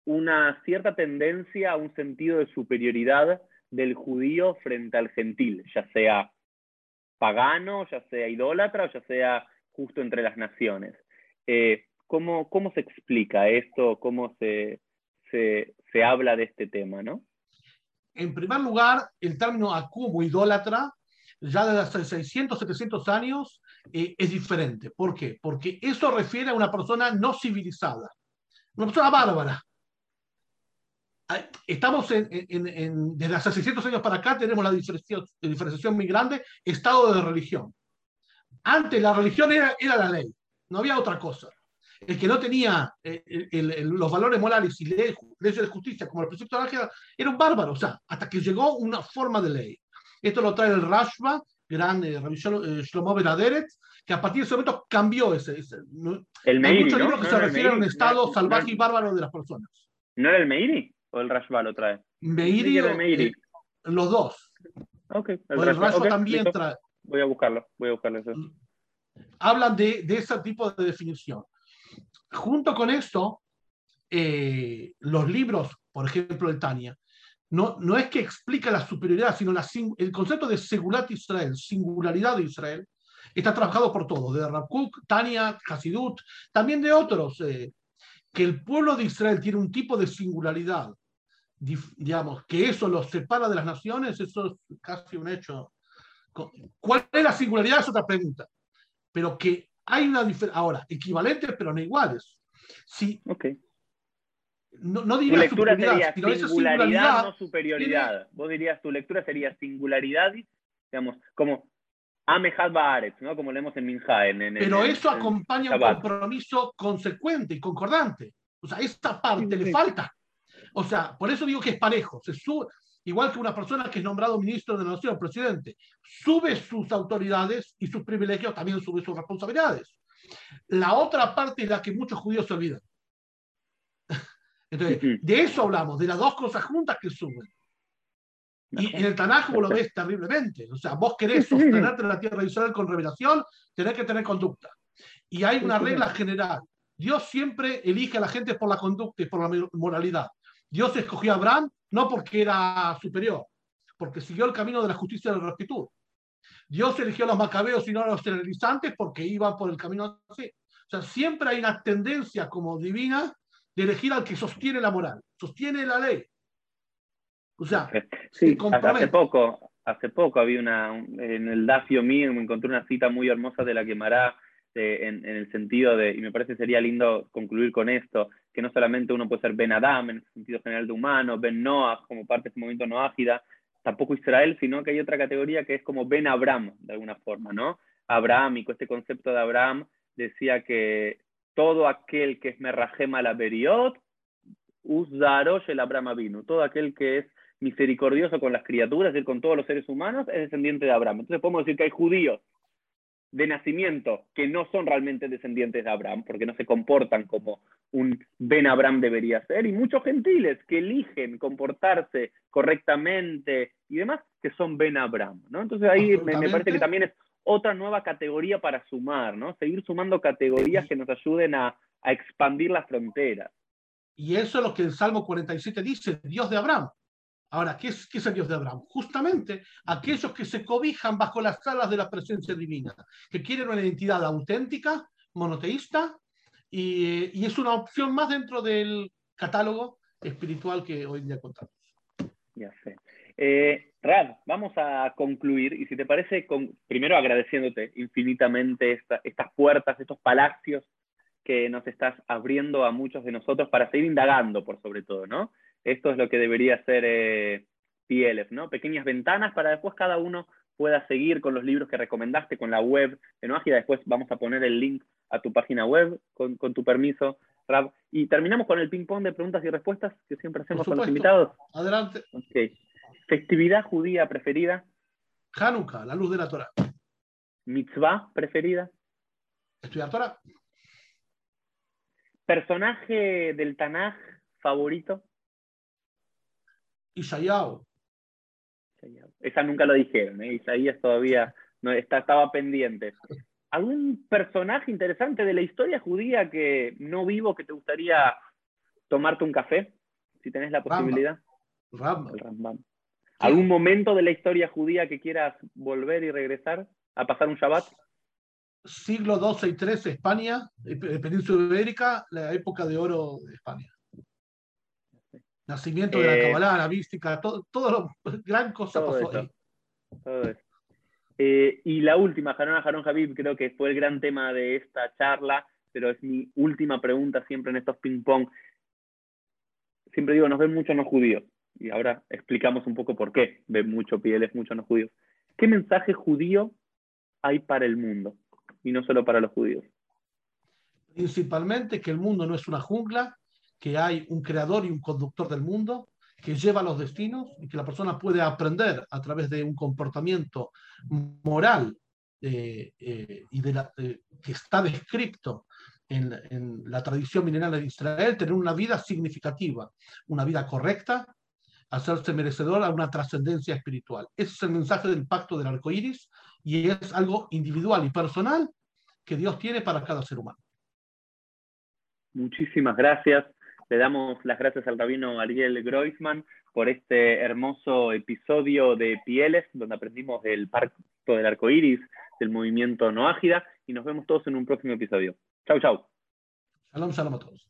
[SPEAKER 1] una cierta tendencia a un sentido de superioridad del judío frente al gentil, ya sea pagano, ya sea idólatra o ya sea justo entre las naciones. Eh, ¿cómo, ¿cómo, se explica esto? ¿Cómo se, se, se, habla de este tema? ¿no?
[SPEAKER 2] En primer lugar, el término acumo idólatra, ya desde hace 600, 700 años, eh, es diferente. ¿Por qué? Porque eso refiere a una persona no civilizada, una persona bárbara, estamos en, en, desde hace 600 años para acá tenemos la diferenciación, diferenciación muy grande, estado de religión. Antes la religión era, era la ley, no había otra cosa. El que no tenía eh, los valores morales y leyes, de justicia como el precepto de la era un bárbaro, o sea, hasta que llegó una forma de ley. Esto lo trae el Rashba, gran eh, revisión eh, Shlomo Benaderet, que a partir de ese momento cambió ese.
[SPEAKER 1] el
[SPEAKER 2] Hay muchos libros que se refieren a un estado salvaje y bárbaro de las personas.
[SPEAKER 1] ¿No era el Meiri? ¿O el Rashba lo trae?
[SPEAKER 2] Meiri, eh, los dos.
[SPEAKER 1] Ok, el,
[SPEAKER 2] el Rashba también trae.
[SPEAKER 1] Voy a buscarlo, voy a buscarlo eso.
[SPEAKER 2] Hablan de, de ese tipo de definición. Junto con esto, eh, los libros, por ejemplo, el Tania, no, no es que explica la superioridad, sino la, el concepto de seguridad Israel, singularidad de Israel, está trabajado por todos, de Rabkuk, Tania, Hasidut, también de otros, eh, que el pueblo de Israel tiene un tipo de singularidad, digamos, que eso los separa de las naciones, eso es casi un hecho. ¿Cuál es la singularidad? Es otra pregunta. Pero que hay una diferencia, ahora, equivalentes pero no iguales. Si,
[SPEAKER 1] okay.
[SPEAKER 2] no, no diría
[SPEAKER 1] tu lectura sería singularidad, no superioridad. Vos dirías, tu lectura sería singularidad, digamos, como Amehad Baaretz, ¿no? Como leemos en Minja. En,
[SPEAKER 2] Pero eso acompaña un compromiso consecuente y concordante. O sea, esta parte le falta. O sea, por eso digo que es parejo. Se sube, igual que una persona que es nombrado ministro de la Nación, presidente, sube sus autoridades y sus privilegios, también sube sus responsabilidades. La otra parte es la que muchos judíos se olvidan. Entonces, de eso hablamos, de las dos cosas juntas que suben. Y en el Tanaj vos lo ves terriblemente. O sea, vos querés sostenerte en la tierra de Israel con revelación, tenés que tener conducta. Y hay una regla general. Dios siempre elige a la gente por la conducta y por la moralidad. Dios escogió a Abraham no porque era superior, porque siguió el camino de la justicia y de la rectitud. Dios eligió a los macabeos y no a los generalizantes porque iban por el camino así. O sea, siempre hay una tendencia como divina de elegir al que sostiene la moral, sostiene la ley. O sea,
[SPEAKER 1] sí, hace poco, hace poco había una, en el Dafio mío me encontré una cita muy hermosa de la quemará eh, en, el sentido de, y me parece sería lindo concluir con esto, que no solamente uno puede ser Ben Adam en el sentido general de humano, Ben Noah como parte de ese movimiento noágida, tampoco Israel, sino que hay otra categoría que es como Ben Abraham, de alguna forma, ¿no? Abrahamico, este concepto de Abraham decía que todo aquel que es Merrahema la Beriot, Uzarosh el Abraham vino, todo aquel que es misericordioso con las criaturas, es decir, con todos los seres humanos, es descendiente de Abraham. Entonces podemos decir que hay judíos de nacimiento que no son realmente descendientes de Abraham, porque no se comportan como un Ben Abraham debería ser, y muchos gentiles que eligen comportarse correctamente y demás, que son Ben Abraham, ¿no? Entonces ahí me, me, parece que también es otra nueva categoría para sumar, ¿no? Seguir sumando categorías que nos ayuden a, a expandir las fronteras.
[SPEAKER 2] Y eso es lo que el Salmo 47 dice, Dios de Abraham. Ahora, ¿qué es, ¿qué es, el Dios de Abraham? Justamente aquellos que se cobijan bajo las alas de la presencia divina, que quieren una identidad auténtica, monoteísta, y, y es una opción más dentro del catálogo espiritual que hoy en día contamos.
[SPEAKER 1] Ya sé. Eh, Rad, vamos a concluir, y si te parece, con, primero agradeciéndote infinitamente esta, estas puertas, estos palacios que nos estás abriendo a muchos de nosotros para seguir indagando, por sobre todo, ¿no? Esto es lo que debería ser eh, PLF, ¿no? Pequeñas ventanas para después cada uno pueda seguir con los libros que recomendaste, con la web de Noágida. Después vamos a poner el link a tu página web, con, con tu permiso, Rab. Y terminamos con el ping-pong de preguntas y respuestas que siempre hacemos con los invitados.
[SPEAKER 2] Adelante.
[SPEAKER 1] Okay. ¿Festividad judía preferida?
[SPEAKER 2] Hanukkah, la luz de la Torah.
[SPEAKER 1] ¿Mitzvah preferida?
[SPEAKER 2] Estudiar Torah.
[SPEAKER 1] ¿Personaje del Tanaj favorito?
[SPEAKER 2] Isaías.
[SPEAKER 1] Esa nunca lo dijeron, ¿eh? Isaías todavía no, está, estaba pendiente. ¿algún personaje interesante de la historia judía que no vivo que te gustaría tomarte un café? Si tenés la posibilidad.
[SPEAKER 2] Rambam.
[SPEAKER 1] ¿Algún momento de la historia judía que quieras volver y regresar a pasar un Shabbat?
[SPEAKER 2] Siglo XII y XIII, España, eh, Península Ibérica, la época de oro de España. Nacimiento de la eh, Kabbalah, la mística, todo, todo lo, gran cosa pasó ahí.
[SPEAKER 1] Todo eso. Eh, y la última, Jarón Jarón Javib, creo que fue el gran tema de esta charla, pero es mi última pregunta siempre en estos ping-pong. Siempre digo, nos ven muchos no judíos y ahora explicamos un poco por qué ven mucho pieles, muchos no judíos. ¿Qué mensaje judío hay para el mundo y no solo para los judíos?
[SPEAKER 2] Principalmente que el mundo no es una jungla, que hay un creador y un conductor del mundo que lleva los destinos y que la persona puede aprender a través de un comportamiento moral eh, eh, y de la, que está descrito en, en, la tradición milenaria de Israel, tener una vida significativa, una vida correcta, hacerse merecedor a una trascendencia espiritual. Ese es el mensaje del pacto del arco iris y es algo individual y personal que Dios tiene para cada ser humano.
[SPEAKER 1] Muchísimas gracias. Le damos las gracias al rabino Ariel Groisman por este hermoso episodio de Pieles, donde aprendimos del pacto del arco iris, del movimiento no ágida, y nos vemos todos en un próximo episodio. Chau, chau.
[SPEAKER 2] Shalom, shalom a todos.